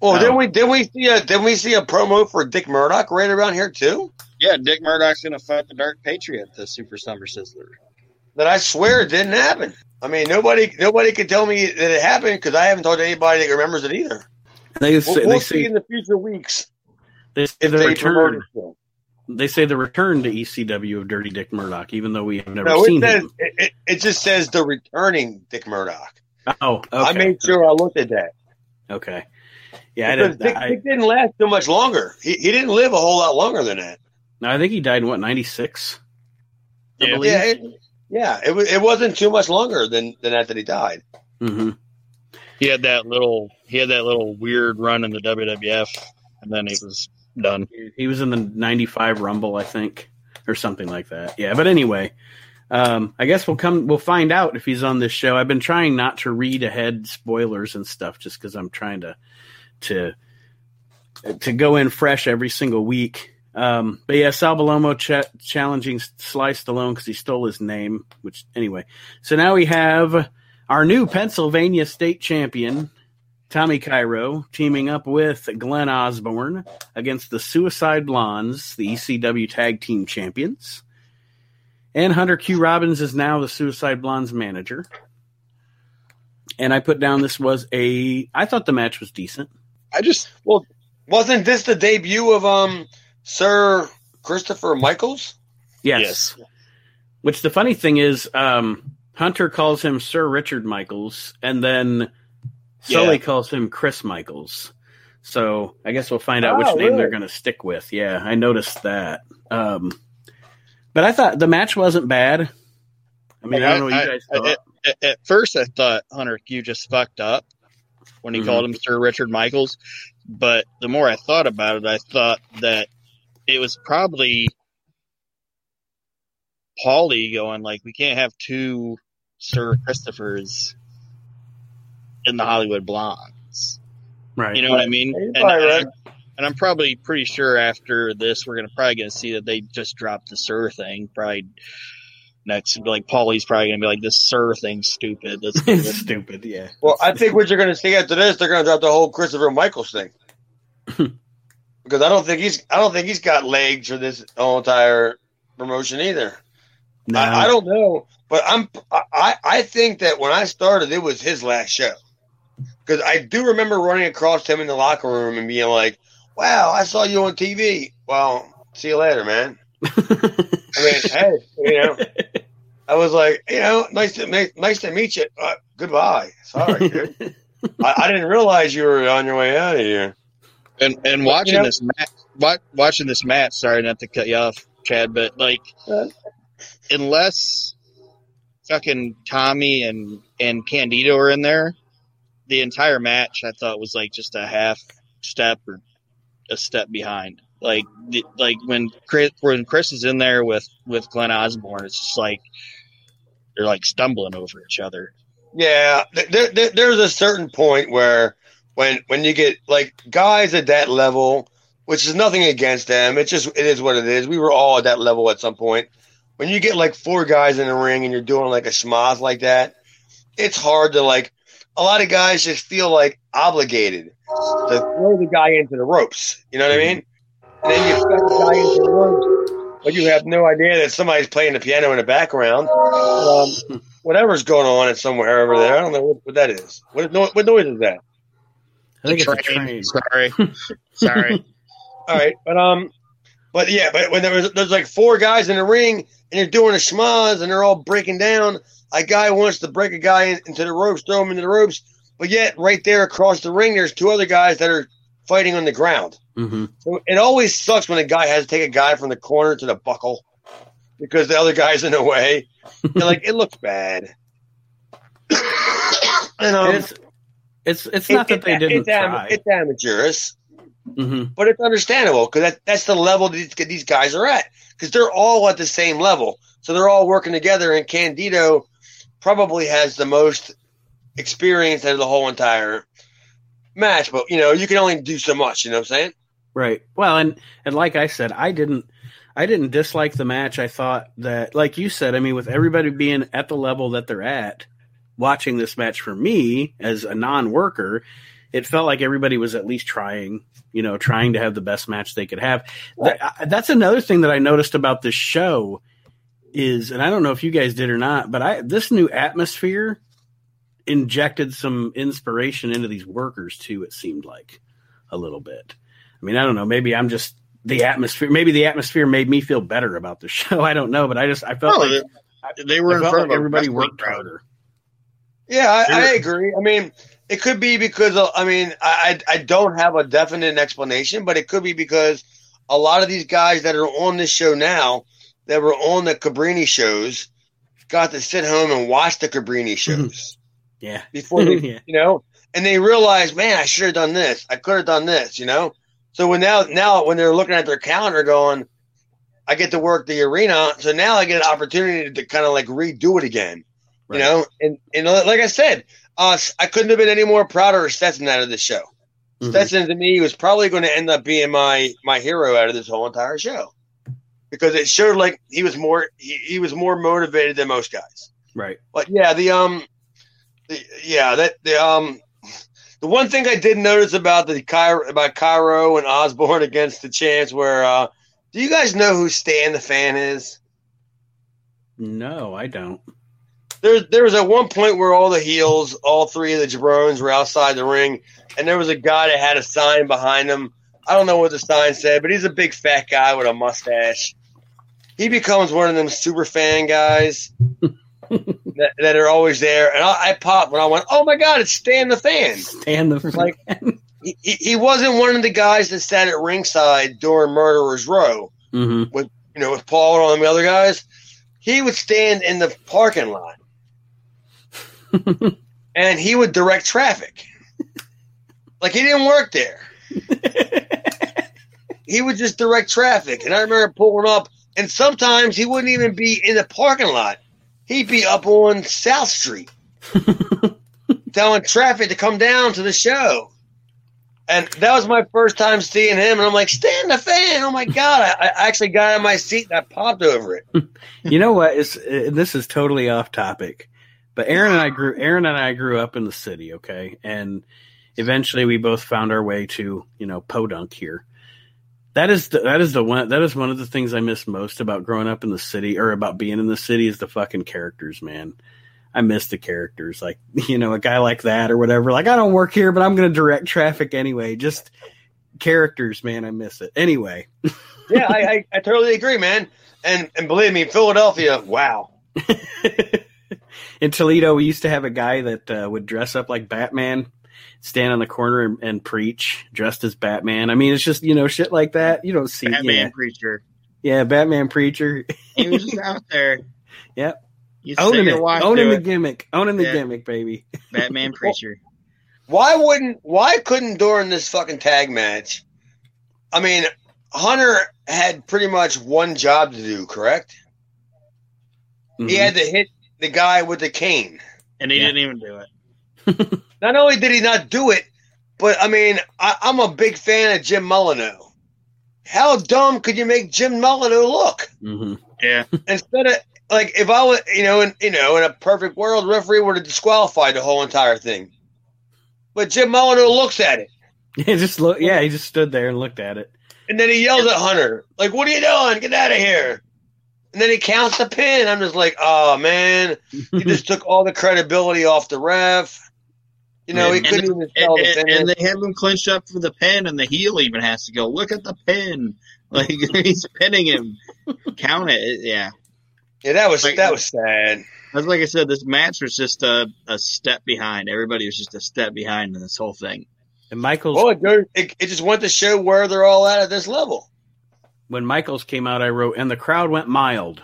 Well, Oh. didn't we didn't we see a didn't we see a promo for Dick Murdoch right around here too? Yeah, Dick Murdoch's going to fight the Dark Patriot, the Super Summer Sizzler. That I swear it didn't happen. I mean, nobody nobody can tell me that it happened because I haven't talked to anybody that remembers it either. They We'll, say, we'll they see in the future weeks they say if the they return. They say the return to ECW of Dirty Dick Murdoch, even though we have never No, seen it says him. it, it, it just says the returning Dick Murdoch. Oh, okay. I made sure I looked at that. Okay. Yeah, I didn't. Dick, I, Dick didn't last so much longer. He, he didn't live a whole lot longer than that. no, I think he died in what ninety six. Yeah. believe. Yeah, it, yeah. It, wa- it wasn't too much longer than, than that that he died. hmm He had that little he had that little weird run in the WWF, and then he was done. He was in the '95 Rumble, I think, or something like that. Yeah, but anyway, um, I guess we'll come. We'll find out if he's on this show. I've been trying not to read ahead spoilers and stuff, just because I'm trying to to to go in fresh every single week. Um, but yeah, Sal Bellomo ch- challenging Sly Stallone because he stole his name. Which anyway, so now we have our new Pennsylvania state champion Tommy Cairo teaming up with Glenn Osborne against the Suicide Blondes, the ECW Tag Team Champions. And Hunter Q Robbins is now the Suicide Blondes manager. And I put down this was a. I thought the match was decent. I just well, wasn't this the debut of um Sir Christopher Michaels? Yes. yes. Which the funny thing is, um, Hunter calls him Sir Richard Michaels, and then Sully calls him Chris Michaels. So I guess we'll find out oh, which name really? they're going to stick with. Yeah, I noticed that. Um, but I thought the match wasn't bad. I mean, I, I don't know what you guys I, thought. At, at, first, I thought Hunter Q just fucked up when he mm-hmm. called him Sir Richard Michaels. But the more I thought about it, I thought that it was probably Paulie going like, "We can't have two Sir Christophers in the Hollywood Blondes." Right. You know what I mean? And, right. and, I'm probably pretty sure after this, we're gonna probably gonna see that they just dropped the Sir thing. Probably next, like Paulie's probably gonna be like, "This Sir thing's stupid." That's stupid. stupid. Yeah. Well, I think what you're gonna see after this, they're gonna drop the whole Christopher Michaels thing. because I don't think he's I don't think he's got legs for this whole entire promotion either. No. I, I, don't know, but I'm I I think that when I started, it was his last show because I do remember running across him in the locker room and being like, "Wow, I saw you on TV." Well, see you later, man. I mean, hey, you know, I was like, you know, nice to nice to meet you. Uh, goodbye. Sorry, dude. I, I didn't realize you were on your way out of here. And and watching you know, this match, watching this match. Sorry, not to cut you off, Chad, but like, uh, unless fucking Tommy and and Candido are in there, the entire match I thought was like just a half step or a step behind. Like like when Chris when Chris is in there with with Glenn Osborne, it's just like they're like stumbling over each other. Yeah, there, there, there's a certain point where when when you get like guys at that level, which is nothing against them. It's just it is what it is. We were all at that level at some point. When you get like four guys in the ring and you're doing like a schmoz like that, it's hard to like. A lot of guys just feel like obligated to throw the guy into the ropes. You know what I mean? And then you throw the guy into the ropes, but you have no idea that somebody's playing the piano in the background. Um, whatever's going on at somewhere over there. I don't know what, what that is. What, what noise is that? I think it's a train. Sorry, sorry. All right, but um, but yeah, but when there was there's like four guys in the ring and you're doing a schmaz and they're all breaking down. A guy wants to break a guy into the ropes, throw him into the ropes, but yet right there across the ring, there's two other guys that are fighting on the ground. Mm-hmm. So it always sucks when a guy has to take a guy from the corner to the buckle because the other guy's in the way. They're like it looks bad. and um, it's, it's it's not it, that they didn't it's, try. It's amateurish, mm-hmm. but it's understandable because that, that's the level these, these guys are at because they're all at the same level. So they're all working together, and Candido probably has the most experience out of the whole entire match. But you know, you can only do so much. You know what I'm saying? Right. Well, and and like I said, I didn't. I didn't dislike the match. I thought that, like you said, I mean, with everybody being at the level that they're at, watching this match for me as a non-worker, it felt like everybody was at least trying, you know, trying to have the best match they could have. that's another thing that I noticed about this show is, and I don't know if you guys did or not, but I this new atmosphere injected some inspiration into these workers too. It seemed like a little bit. I mean, I don't know. Maybe I'm just the atmosphere. Maybe the atmosphere made me feel better about the show. I don't know, but I just I felt like they were in front like of everybody worked harder. Yeah, I, I, agree. I mean, it could be because I mean, I I don't have a definite explanation, but it could be because a lot of these guys that are on this show now that were on the Cabrini shows got to sit home and watch the Cabrini mm-hmm. shows. yeah. Before they, yeah. you know, and they realize, man, I should have done this. I could have done this, you know. So when now now when they're looking at their calendar, going, I get to work the arena, so now I get an opportunity to kind of like redo it again, Right. you know. And and like I said, uh, I couldn't have been any more prouder of Stetson out of this show. Mhm. Stetson to me was probably going to end up being my my hero out of this whole entire show because it showed like he was more he, he was more motivated than most guys. Right. But yeah, the um, the, yeah that the um, the one thing I did notice about the Cairo about Cairo and Osborne against the Chance, where uh, do you guys know who Stan the Fan is? No, I don't. There, there was at one point where all the heels, all three of the jabrones were outside the ring, and there was a guy that had a sign behind him. I don't know what the sign said, but he's a big fat guy with a mustache. He becomes one of them super fan guys that, that are always there, and I, I popped when I went, "Oh my god, it's Stan the Fan!" Stand the Like- He, he, wasn't one of the guys that sat at ringside during Murderers Row, hmm you know, with Paul and all the other guys. He would stand in the parking lot and he would direct traffic. Like he didn't work there. He would just direct traffic. And I remember pulling up, and sometimes he wouldn't even be in the parking lot. He'd be up on South Street telling traffic to come down to the show. And that was my first time seeing him, and I'm like, "Stan the Fan!" Oh my god! I, I actually got on my seat and I popped over it. you know what? It's, uh, this is totally off topic, but Aaron and I grew. Aaron and I grew up in the city, okay, and eventually we both found our way to you know Podunk here. That is the, that is the one that is one of the things I miss most about growing up in the city or about being in the city is the fucking characters, man. I miss the characters, like you know a guy like that or whatever. Like I don't work here, but I'm going to direct traffic anyway. Just characters, man. I miss it anyway. Yeah, I, I, I totally agree, man. And and believe me, Philadelphia, wow. in Toledo, we used to have a guy that uh, would dress up like Batman, stand on the corner and, and preach dressed as Batman. I mean, it's just you know shit like that. You don't see, Batman yeah, preacher. yeah, Batman preacher, He was just out there. Yep. You owning it, owning the it. gimmick, owning the Yeah. gimmick, baby. Batman preacher. Why wouldn't why couldn't during this fucking tag match? I mean, Hunter had pretty much one job to do, correct? He Mhm. had to hit the guy with the cane. And he Yeah. didn't even do it. Not only did he not do it, but I mean, I, I'm a big fan of Jim Molineaux. How dumb could you make Jim Molineaux look? Mhm. Yeah. Instead of like, if I was, you know, in you know, in a perfect world, referee would have disqualified the whole entire thing. But Jim Molineaux looks at it, Yeah, just look. Yeah, he just stood there and looked at it. and then he yells at Hunter, like, "What are you doing? Get out of here!" And then he counts the pin. I'm just like, "Oh man, he just took all the credibility off the ref." You know, he couldn't even tell And, the and, finish. and they have him clinched up for the pin, and the heel even has to go, look at the pin. Like, he's pinning him. Count it. It- Yeah. Yeah, that was Like- that was sad. That's like I said, this match was just a, a step behind. Everybody was just a step behind in this whole thing. And Michaels, Well, it, it, it just went to show where they're all at at this level. When Michaels came out, I wrote, and the crowd went mild.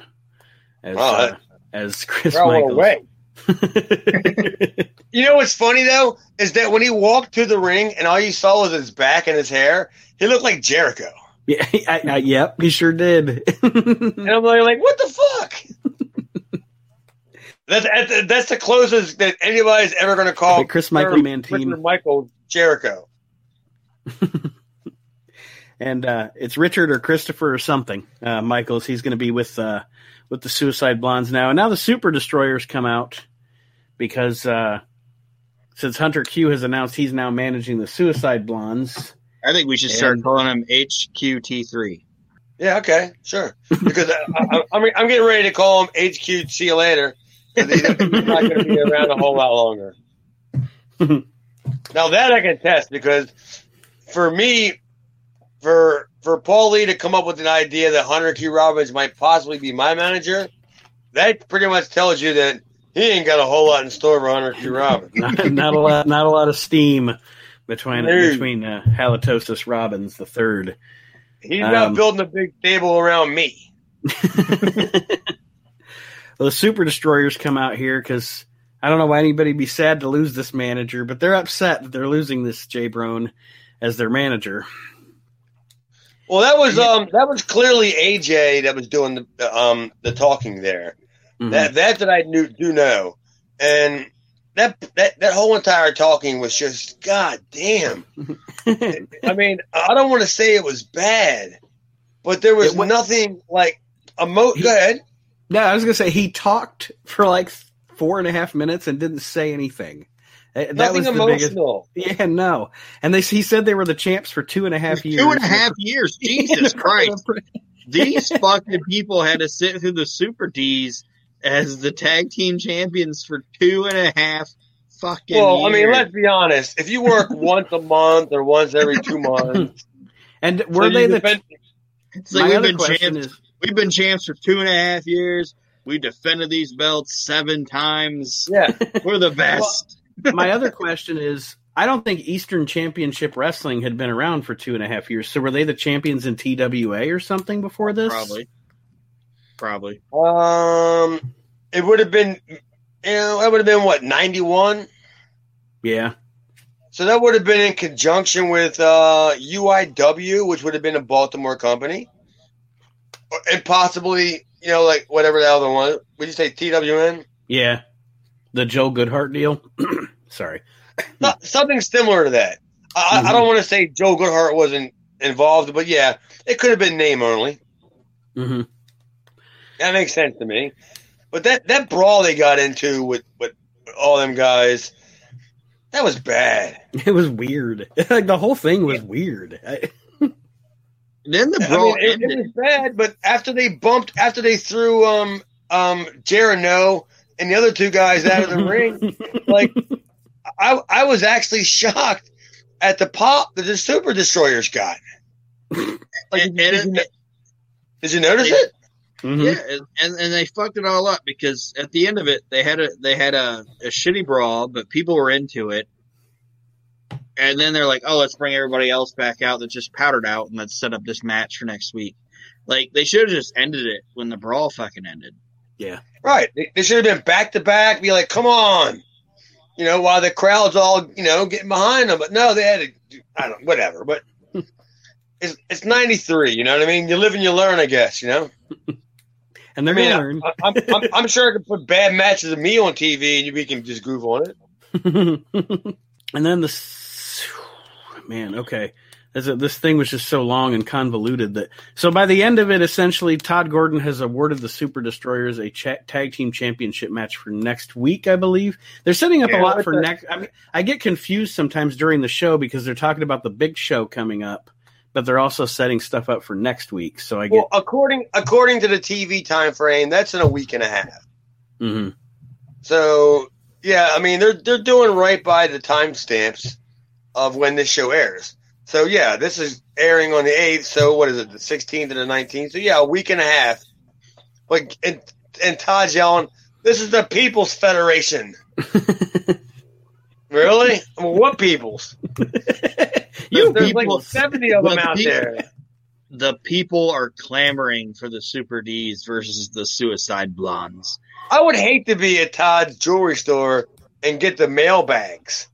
As, Oh, uh, as Chris They're Michaels. away. You know what's funny though is that when he walked to the ring and all you saw was his back and his hair, he looked like Jericho. yeah, I, I, yep, he sure did. And I'm like, like what the fuck? that's, that's that's the closest that anybody's ever going to call Chris Michael Chris Mantine. Michael Jericho. And uh, it's Richard or Christopher or something. Uh, Michaels. He's going to be with uh, with the Suicide Blondes now, and now the Super Destroyers come out because uh, since Hunter Q has announced he's now managing the Suicide Blondes. I think we should start And- calling him HQT3. Yeah, okay, sure. Because I, I, I'm I'm getting ready to call him HQ. See you later. 'Cause He's not going to be around a whole lot longer. now that I can test because for me, for for Paul Lee to come up with an idea that Hunter Q Robbins might possibly be my manager, that pretty much tells you that he ain't got a whole lot in store for Hunter Q Robbins. not, not a lot, not a lot of steam between No. between uh, Halitosis Robbins the third. He's not Um, building a big table around me. well, the Super Destroyers come out here because I don't know why anybody'd be sad to lose this manager, but they're upset that they're losing this Jay Brown as their manager. Well, that was um that was clearly AJ that was doing the um the talking there. Mhm. That that that I knew do know, and that that that whole entire talking was just god damn. I mean, I don't want to say it was bad, but there was It wa- nothing like emo. He- Go ahead. no, I was gonna say he talked for like four and a half minutes and didn't say anything. Uh, That Nothing was the biggest. emotional. Yeah, no. And they he said they were the champs for two and a half years. Two and a half years. Jesus Christ. These fucking people had to sit through the Super D's as the tag team champions for two and a half fucking Well, I mean, let's be honest. If you work once a month or once every two months, And were you they the? defend- It's like my we've other been question champs. is, We've been champs for two and a half years. We defended these belts seven times. yeah. We're the best. My other question is, I don't think Eastern Championship Wrestling had been around for two and a half years. So were they the champions in TWA or something before this? Probably. Probably. Um, it would have been, you know, that would have been what ninety one. Yeah. So that would have been in conjunction with uh, UIW, which would have been a Baltimore company, and possibly, you know, like whatever the other one. Would you say TWN? Yeah. The Joel Goodhart deal. Sorry. No- something similar to that. I, I Mhm. don't want to say Joel Goodhart wasn't involved, but yeah, it could have been name only. hmm That makes sense to me. But that that brawl they got into with with all them guys, that was bad. It was weird. like the whole thing was weird. I, Then the I brawl mean, it, ended. it was bad, but after they bumped, after they threw um um Jarano and the other two guys out of the ring, like I I was actually shocked at the pop that the Super Destroyers got. Like, And- did, and you, it- did you notice it? Mhm. Yeah, and and they fucked it all up because at the end of it, they had a they had a, a shitty brawl, but people were into it. And then they're like, "Oh, let's bring everybody else back out that just powdered out, and let's set up this match for next week." Like they should have just ended it when the brawl fucking ended. Yeah, right. They, they should have been back to back. Be like, come on, you know, while the crowd's all you know getting behind them. But no, they had to. I don't. Whatever. But it's it's ninety three. You know what I mean? You live and you learn. I guess. You know. And they're I mean, gonna learn. I, I'm, I'm, I'm sure I could put bad matches of me on TV and you we can just groove on it. and then the man, okay, this, this thing was just so long and convoluted that so by the end of it, essentially, Todd Gordon has awarded the Super Destroyers a cha- tag team championship match for next week, I believe. They're setting up a lot for next. I mean, I get confused sometimes during the show because they're talking about the big show coming up, but they're also setting stuff up for next week. So I get. Well, according according to the TV time frame, that's in a week and a half. mhm. So yeah, I mean they're they're doing right by the timestamps of when this show airs. So yeah, this is airing on the eighth. So what is it, the sixteenth and the nineteenth? So yeah, a week and a half. Like and and Todd's yelling, "This is the People's Federation." really? Well, what peoples? you There's people. like seventy of them the out people- there. The people are clamoring for the Super D's versus the Suicide Blondes. I would hate to be at Todd's jewelry store and get the mail bags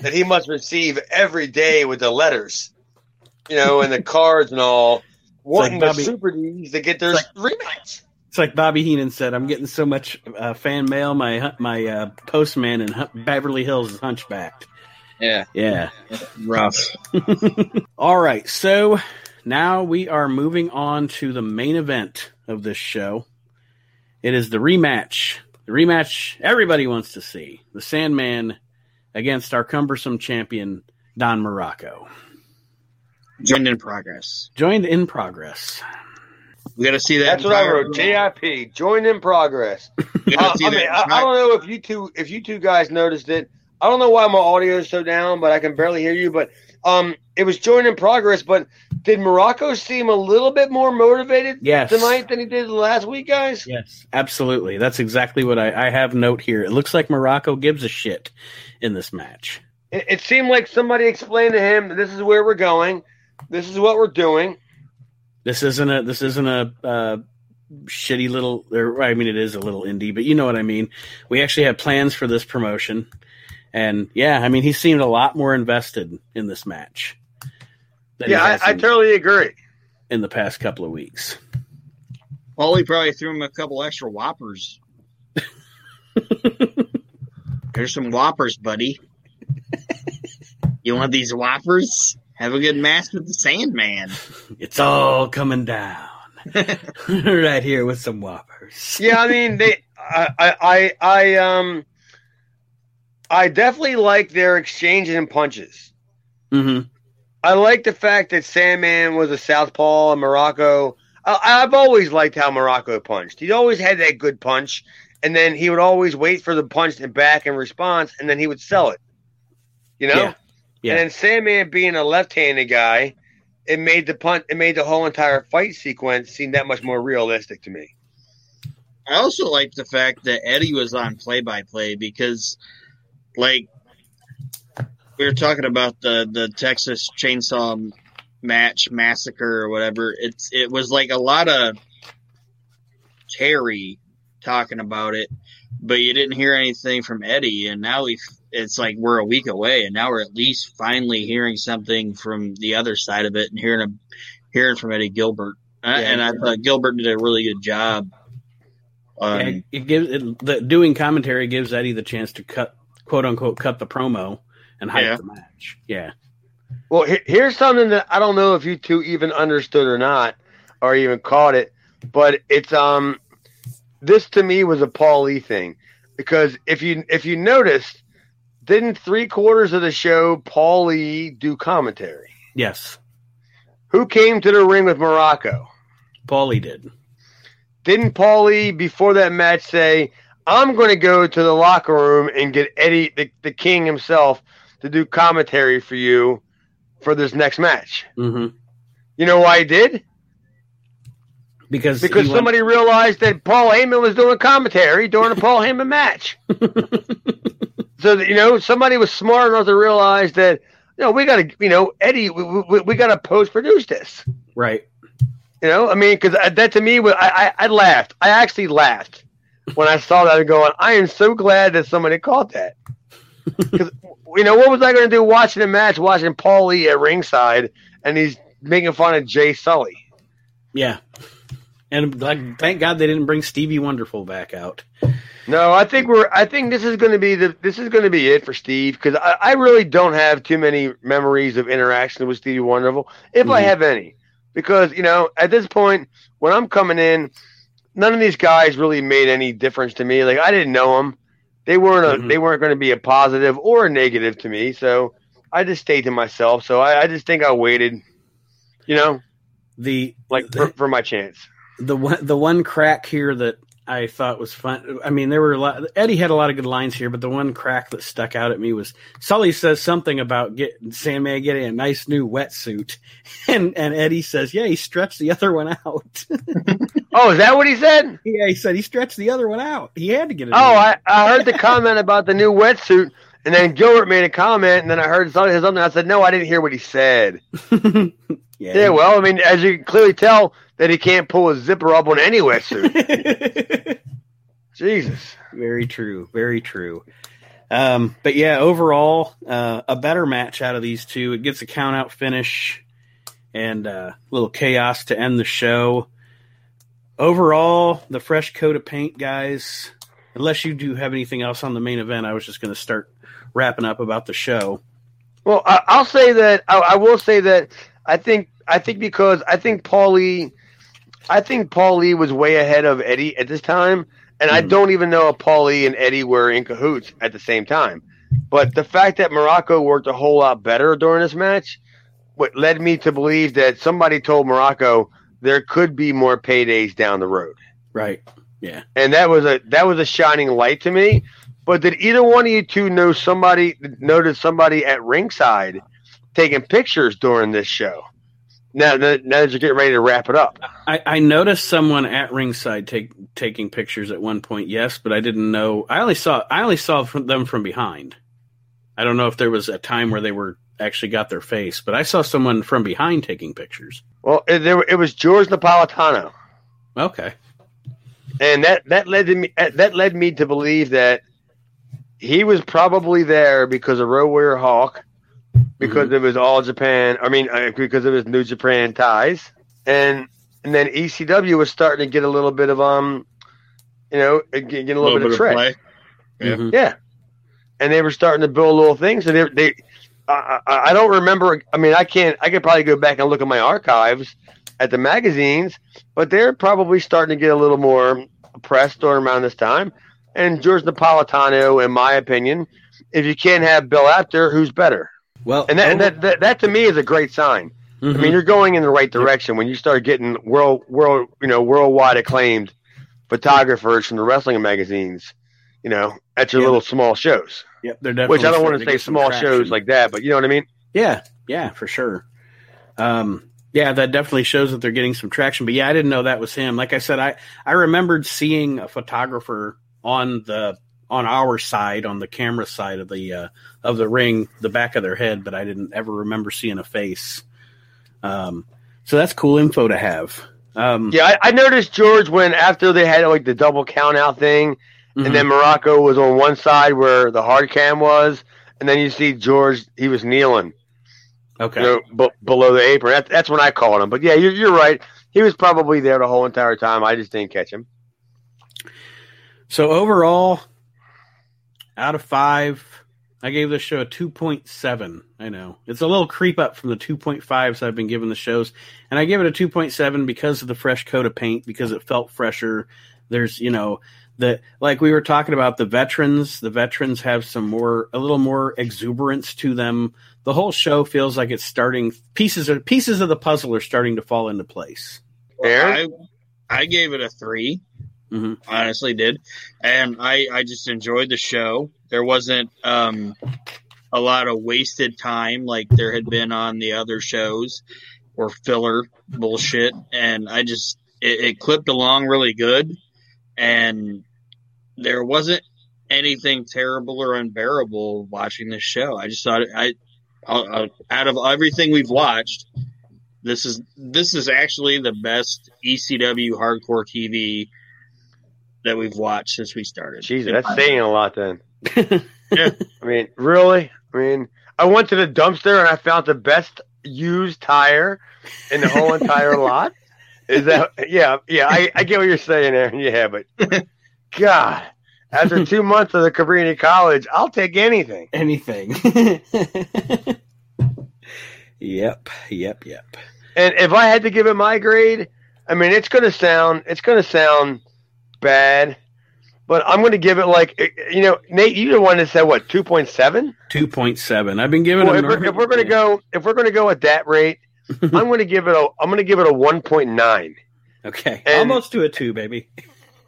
that he must receive every day with the letters, you know, and the cards and all, wanting like the Super D's to get their It's rematch. It's like Bobby Heenan said. I'm getting so much uh, fan mail. My my uh, postman in Hu- Beverly Hills is hunchbacked. Yeah, Yeah. rough. All right. So now we are moving on to the main event of this show. It is the rematch. The rematch everybody wants to see. The Sandman against our cumbersome champion Don Muraco. Joined in progress. Joined in progress. We got to see that. That's what I wrote. JIP, join in progress. Uh, I that mean, I, I don't know if you two, if you two guys noticed it. I don't know why my audio is so down, but I can barely hear you. But um, it was joined in progress. But did Muraco seem a little bit more motivated Yes. tonight than he did last week, guys? Yes, absolutely. That's exactly what I, I have note here. It looks like Muraco gives a shit in this match. It, it seemed like somebody explained to him, "This is where we're going. This is what we're doing." This isn't a this isn't a uh, shitty little. Or, I mean, it is a little indie, but you know what I mean. We actually had plans for this promotion, and yeah, I mean, he seemed a lot more invested in this match. Yeah, I, I totally agree. in the past couple of weeks. Paulie probably threw him a couple extra whoppers. Here's some whoppers, buddy. You want these whoppers? Have a good match with the Sandman. It's all coming down right here with some whoppers. Yeah, I mean, they, I, I, I, um, I definitely like their exchanges and punches. hmm I like the fact that Sandman was a southpaw and Muraco. I, I've always liked how Muraco punched. He always had that good punch, and then he would always wait for the punch and back in response, and then he would sell it. You know. Yeah. Yeah. And then Sandman being a left-handed guy, it made the punt. It made the whole entire fight sequence seem that much more realistic to me. I also like the fact that Eddie was on play by play because, like, we were talking about the the Texas Chainsaw Match massacre or whatever. It's it was like a lot of Terry talking about it, but you didn't hear anything from Eddie. And now we it's like we're a week away, and now we're at least finally hearing something from the other side of it and hearing a, hearing from Eddie Gilbert. Uh, Yeah. and I thought Gilbert did a really good job. Um, Yeah, it gives it, the doing commentary gives Eddie the chance to cut quote unquote cut the promo and hype Yeah. the match. Yeah. Well, here's something that I don't know if you two even understood or not, or even caught it, but it's um, this to me was a Paul Lee thing because if you if you noticed, didn't three quarters of the show Paul Lee do commentary? Yes. Who came to the ring with Muraco? Paulie did. Didn't Paul Lee before that match say, "I'm going to go to the locker room and get Eddie, the, the King himself, to do commentary for you for this next match"? hmm You know why he did? Because Because he went- somebody realized that Paul Heyman was doing commentary during a Paul Heyman match. so that, you know, somebody was smart enough to realize that you know we got to, you know, Eddie, we, we, we got to post produce this. right. You know, I mean, because that to me, was I, I I laughed. I actually laughed when I saw that going, I am so glad that somebody caught that. Because you know, what was I going to do watching a match, watching Paul Lee at ringside, and he's making fun of Jay Sulli. Yeah. And like, thank God they didn't bring Stevie Wonderful back out. No, I think we're. I think this is going to be the. This is going to be it for Steve because I, I really don't have too many memories of interaction with Stevie Wonderful, if I Mhm. have any. Because you know, at this point, when I'm coming in, none of these guys really made any difference to me. Like I didn't know them. They weren't. A, Mhm. They weren't going to be a positive or a negative to me. So I just stayed to myself. So I, I just think I waited. You know, The like for, for my chance. the one the one crack here that I thought was fun. I mean, there were a lot. Eddie had a lot of good lines here, but the one crack that stuck out at me was Sully says something about get Sandman getting a nice new wetsuit, and and Eddie says, "Yeah, he stretched the other one out." Oh, is that what he said? yeah, he said he stretched the other one out. He had to get it. Oh, I, I heard the comment about the new wetsuit, and then Gilbert made a comment, and then I heard something. something. I said, no, I didn't hear what he said. yeah, Yeah, well, I mean, as you can clearly tell, that he can't pull a zipper up on any wetsuit. Jesus. Very true. Very true. Um, but yeah, overall, uh, a better match out of these two. It gets a count out finish and uh, a little chaos to end the show. Overall, the fresh coat of paint, guys. Unless you do have anything else on the main event, I was just going to start wrapping up about the show. Well, I, I'll say that I, I will say that I think I think because I think Paulie, I think Paulie was way ahead of Eddie at this time, and I Mhm. don't even know if Paulie and Eddie were in cahoots at the same time. But the fact that Muraco worked a whole lot better during this match, what led me to believe that somebody told Muraco there could be more paydays down the road Right. Yeah. And that was a that was a shining light to me. But did either one of you two know somebody noticed somebody at ringside taking pictures during this show? Now, now that you're getting ready to wrap it up, I, I noticed someone at ringside take, taking pictures at one point, yes, but I didn't know. I only saw I only saw from them from behind. I don't know if there was a time where they were actually got their face, but I saw someone from behind taking pictures. well, it, there, it was George Napolitano. Okay, and that that led to me that led me to believe that he was probably there because of Road Warrior Hawk, because of his All Japan. I mean, uh, because of his New Japan ties, and and then ECW was starting to get a little bit of um, you know, get, get a little, bit, of tread. play. Yeah. Mhm. Yeah, and they were starting to build little things, and they they. I, I I don't remember. I mean, I can't. I could probably go back and look at my archives at the magazines, but they're probably starting to get a little more pressed during around this time. And George Napolitano, in my opinion, if you can't have Bill Apter, who's better? Well, And that, and that, that that to me is a great sign. mhm. I mean, you're going in the right direction when you start getting world world you know worldwide acclaimed photographers from the wrestling magazines. You know, at your Yeah. little small shows. Yep, they're definitely Which I don't want to say small traction. shows like that, but you know what I mean. Yeah, yeah, for sure. Um, yeah, that definitely shows that they're getting some traction. But yeah, I didn't know that was him. Like I said, I I remembered seeing a photographer on the on our side, on the camera side of the uh, of the ring, the back of their head, but I didn't ever remember seeing a face. Um, so that's cool info to have. Um, Yeah, I, I noticed George when after they had like the double count out thing, mhm. and then Muraco was on one side where the hard cam was, and then you see George he was kneeling, okay, you know, b- below the apron. That, that's when I called him. But yeah, you're, you're right. He was probably there the whole entire time. I just didn't catch him. So overall, out of five. I gave this show a 2.7. I know. It's a little creep up from the 2.5s I've been giving the shows. And I give it a 2.7 because of the fresh coat of paint, because it felt fresher. There's, you know, the like we were talking about the veterans, the veterans have some more a little more exuberance to them. The whole show feels like it's starting pieces or pieces of the puzzle are starting to fall into place. Fair? I I gave it a 3 Mm-hmm. honestly did, and I I just enjoyed the show. There wasn't um, a lot of wasted time like there had been on the other shows or filler bullshit, and I just it, it clipped along really good, and there wasn't anything terrible or unbearable watching this show. I just thought I, I out of everything we've watched. This is this is actually the best ECW hardcore TV that we've watched since we started. Jesus, that's saying a lot then. Yeah. I mean, really? I mean, I went to the dumpster and I found the best used tire in the whole entire lot. Is that? Yeah, yeah. I, I get what you're saying, Aaron. Yeah, but God, after two months of the Cabrini College, I'll take anything. Anything. yep, yep, yep. And if I had to give it my grade, I mean, it's gonna sound, it's gonna sound bad, but I'm gonna give it like, you know, Nate, you the one that said what, two point seven? Two point seven. I've been giving. Well, if, we're, if we're gonna go, if we're gonna go at that rate, I'm gonna give it a, I'm gonna give it a one point nine. okay, and- almost to a two, baby.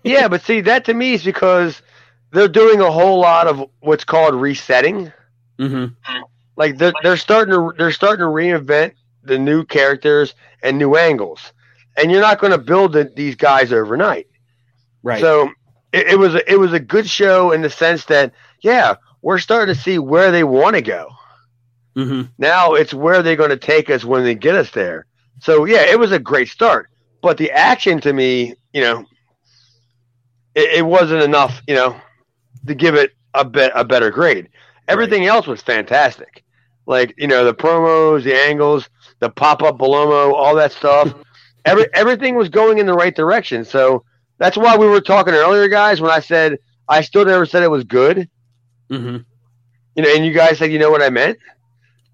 Yeah, but see, that to me is because they're doing a whole lot of what's called resetting. Mm-hmm. Like they're they're starting to they're starting to reinvent the new characters and new angles, and you're not going to build the, these guys overnight. Right. So it, it was a, it was a good show in the sense that yeah, we're starting to see where they want to go. mm-hmm. Now it's where they're going to take us when they get us there. So yeah, it was a great start, but the action to me, you know, it, it wasn't enough, you know, to give it a bit a better grade. Everything else was fantastic, like you know the promos, the angles, the pop up Bellomo, all that stuff. Every everything was going in the right direction. So that's why we were talking earlier, guys. When I said I still never said it was good, Mm-hmm. you know, and you guys said, you know what I meant?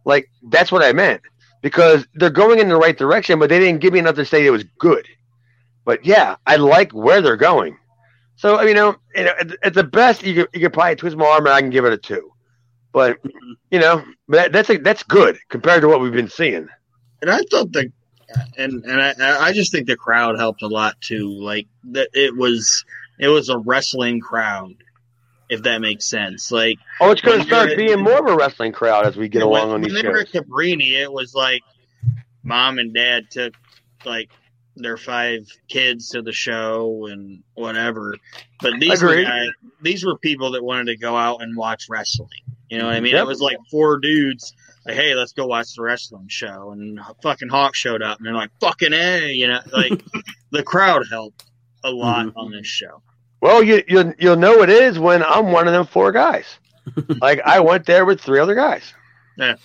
Like, that's what I meant. Because they're going in the right direction, but they didn't give me enough to say it was good. But yeah, I like where they're going. So, I mean, you know, you know, at, at the best, you could, you could probably twist my arm and I can give it a two. But, you know, but that, that's a, that's good compared to what we've been seeing. and I thought the and and I, I just think the crowd helped a lot too. Like that, it was it was a wrestling crowd, if that makes sense. Like Oh, it's going to start being more of a wrestling crowd as we get when, along on when these they were shows. at Cabrini, it was like mom and dad took like their five kids to the show and whatever. But these were guys, these were people that wanted to go out and watch wrestling. You know what I mean? Yep. It was like four dudes. Like, hey, let's go watch the wrestling show, and fucking Hawk showed up, and they're like, "Fucking a," you know, like the crowd helped a lot mm-hmm. on this show. Well, you you'll you'll know it is when I'm one of them four guys. like I went there with three other guys. Yeah.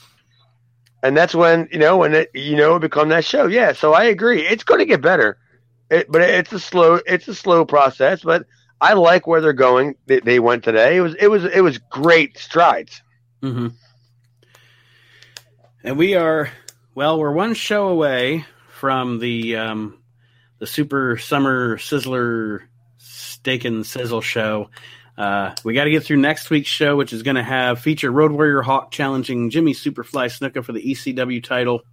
And that's when you know when it you know become that show. Yeah, so I agree. It's going to get better, it, but it's a slow it's a slow process. But I like where they're going. They, they went today. It was it was it was great strides. Mm-hmm. And we are well, we're one show away from the um, the Super Summer Sizzler Steak and Sizzle show. Uh, we got to get through next week's show, which is going to have feature Road Warrior Hawk challenging Jimmy Superfly Snuka for the ECW title,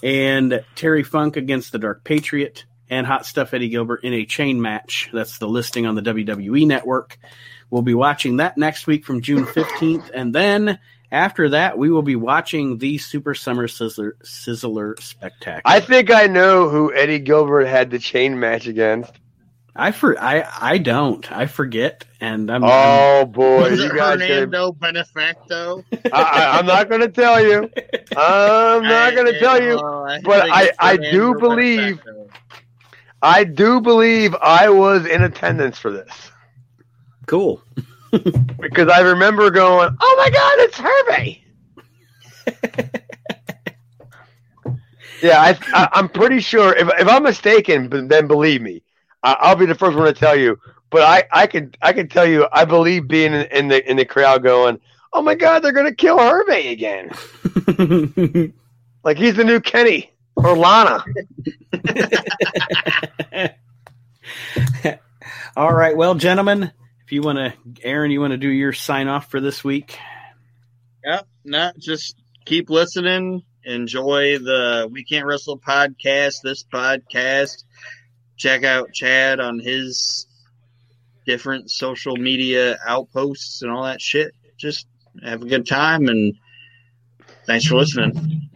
and Terry Funk against the Dark Patriot, and Hot Stuff Eddie Gilbert in a chain match. That's the listing on the WWE Network. We'll be watching that next week from June 15th, and then after that, we will be watching the Super Summer Sizzler, Sizzler Spectacular. I think I know who Eddie Gilbert had the chain match against. I for I I don't. I forget, and I'm. Oh I'm, boy, you guys! Hernando gonna, Benefacto. I, am not going to tell you. I'm not going to tell you. I but I I do believe. Benefacto. I do believe I was in attendance for this. Cool. because I remember going, "Oh my God, it's Herbie." yeah, I, I, am pretty sure. If, if I'm mistaken, then believe me, I'll be the first one to tell you. But I, I can I can tell you, I believe being in, in the in the crowd going, "Oh my God, they're gonna kill Hervey again!" like he's the new Kenny or Lana. All right, well, gentlemen, if you want to, Aaron, you want to do your sign off for this week? Yeah, not just keep listening. Enjoy the We Can't Wrestle podcast. This podcast check out Chad on his different social media outposts and all that shit. Just have a good time and thanks for listening.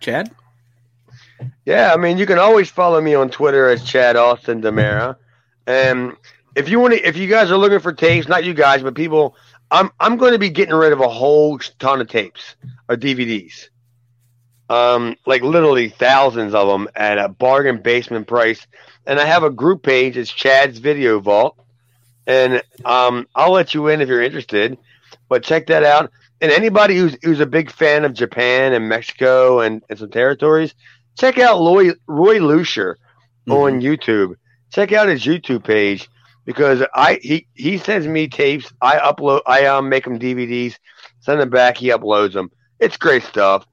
Chad? Yeah, I mean, you can always follow me on Twitter as Chad Austin Damara. And if you want to, if you guys are looking for tapes, not you guys, but people, I'm I'm going to be getting rid of a whole ton of tapes or DVDs um, like literally thousands of them at a bargain basement price. And I have a group page. It's Chad's Video Vault, and um, I'll let you in if you're interested. But check that out. And anybody who's who's a big fan of Japan and Mexico and, and some territories, check out Roy Roy Lucier mm-hmm. on YouTube. Check out his YouTube page because I he he sends me tapes. I upload. I um make them DVDs. Send them back. He uploads them. It's great stuff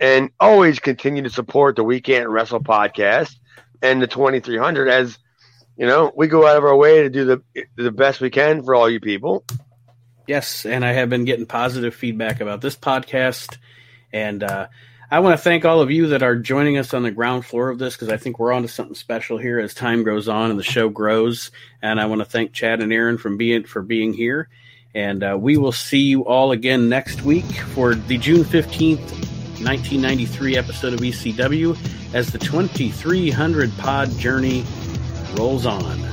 and always continue to support the We Can't Wrestle podcast and the 2300 as you know we go out of our way to do the the best we can for all you people. Yes, and I have been getting positive feedback about this podcast, and uh, I want to thank all of you that are joining us on the ground floor of this because I think we're on to something special here as time goes on and the show grows. And I want to thank Chad and Aaron from being for being here. And uh, we will see you all again next week for the June 15th 1993 episode of ECW as the 2300 pod journey rolls on.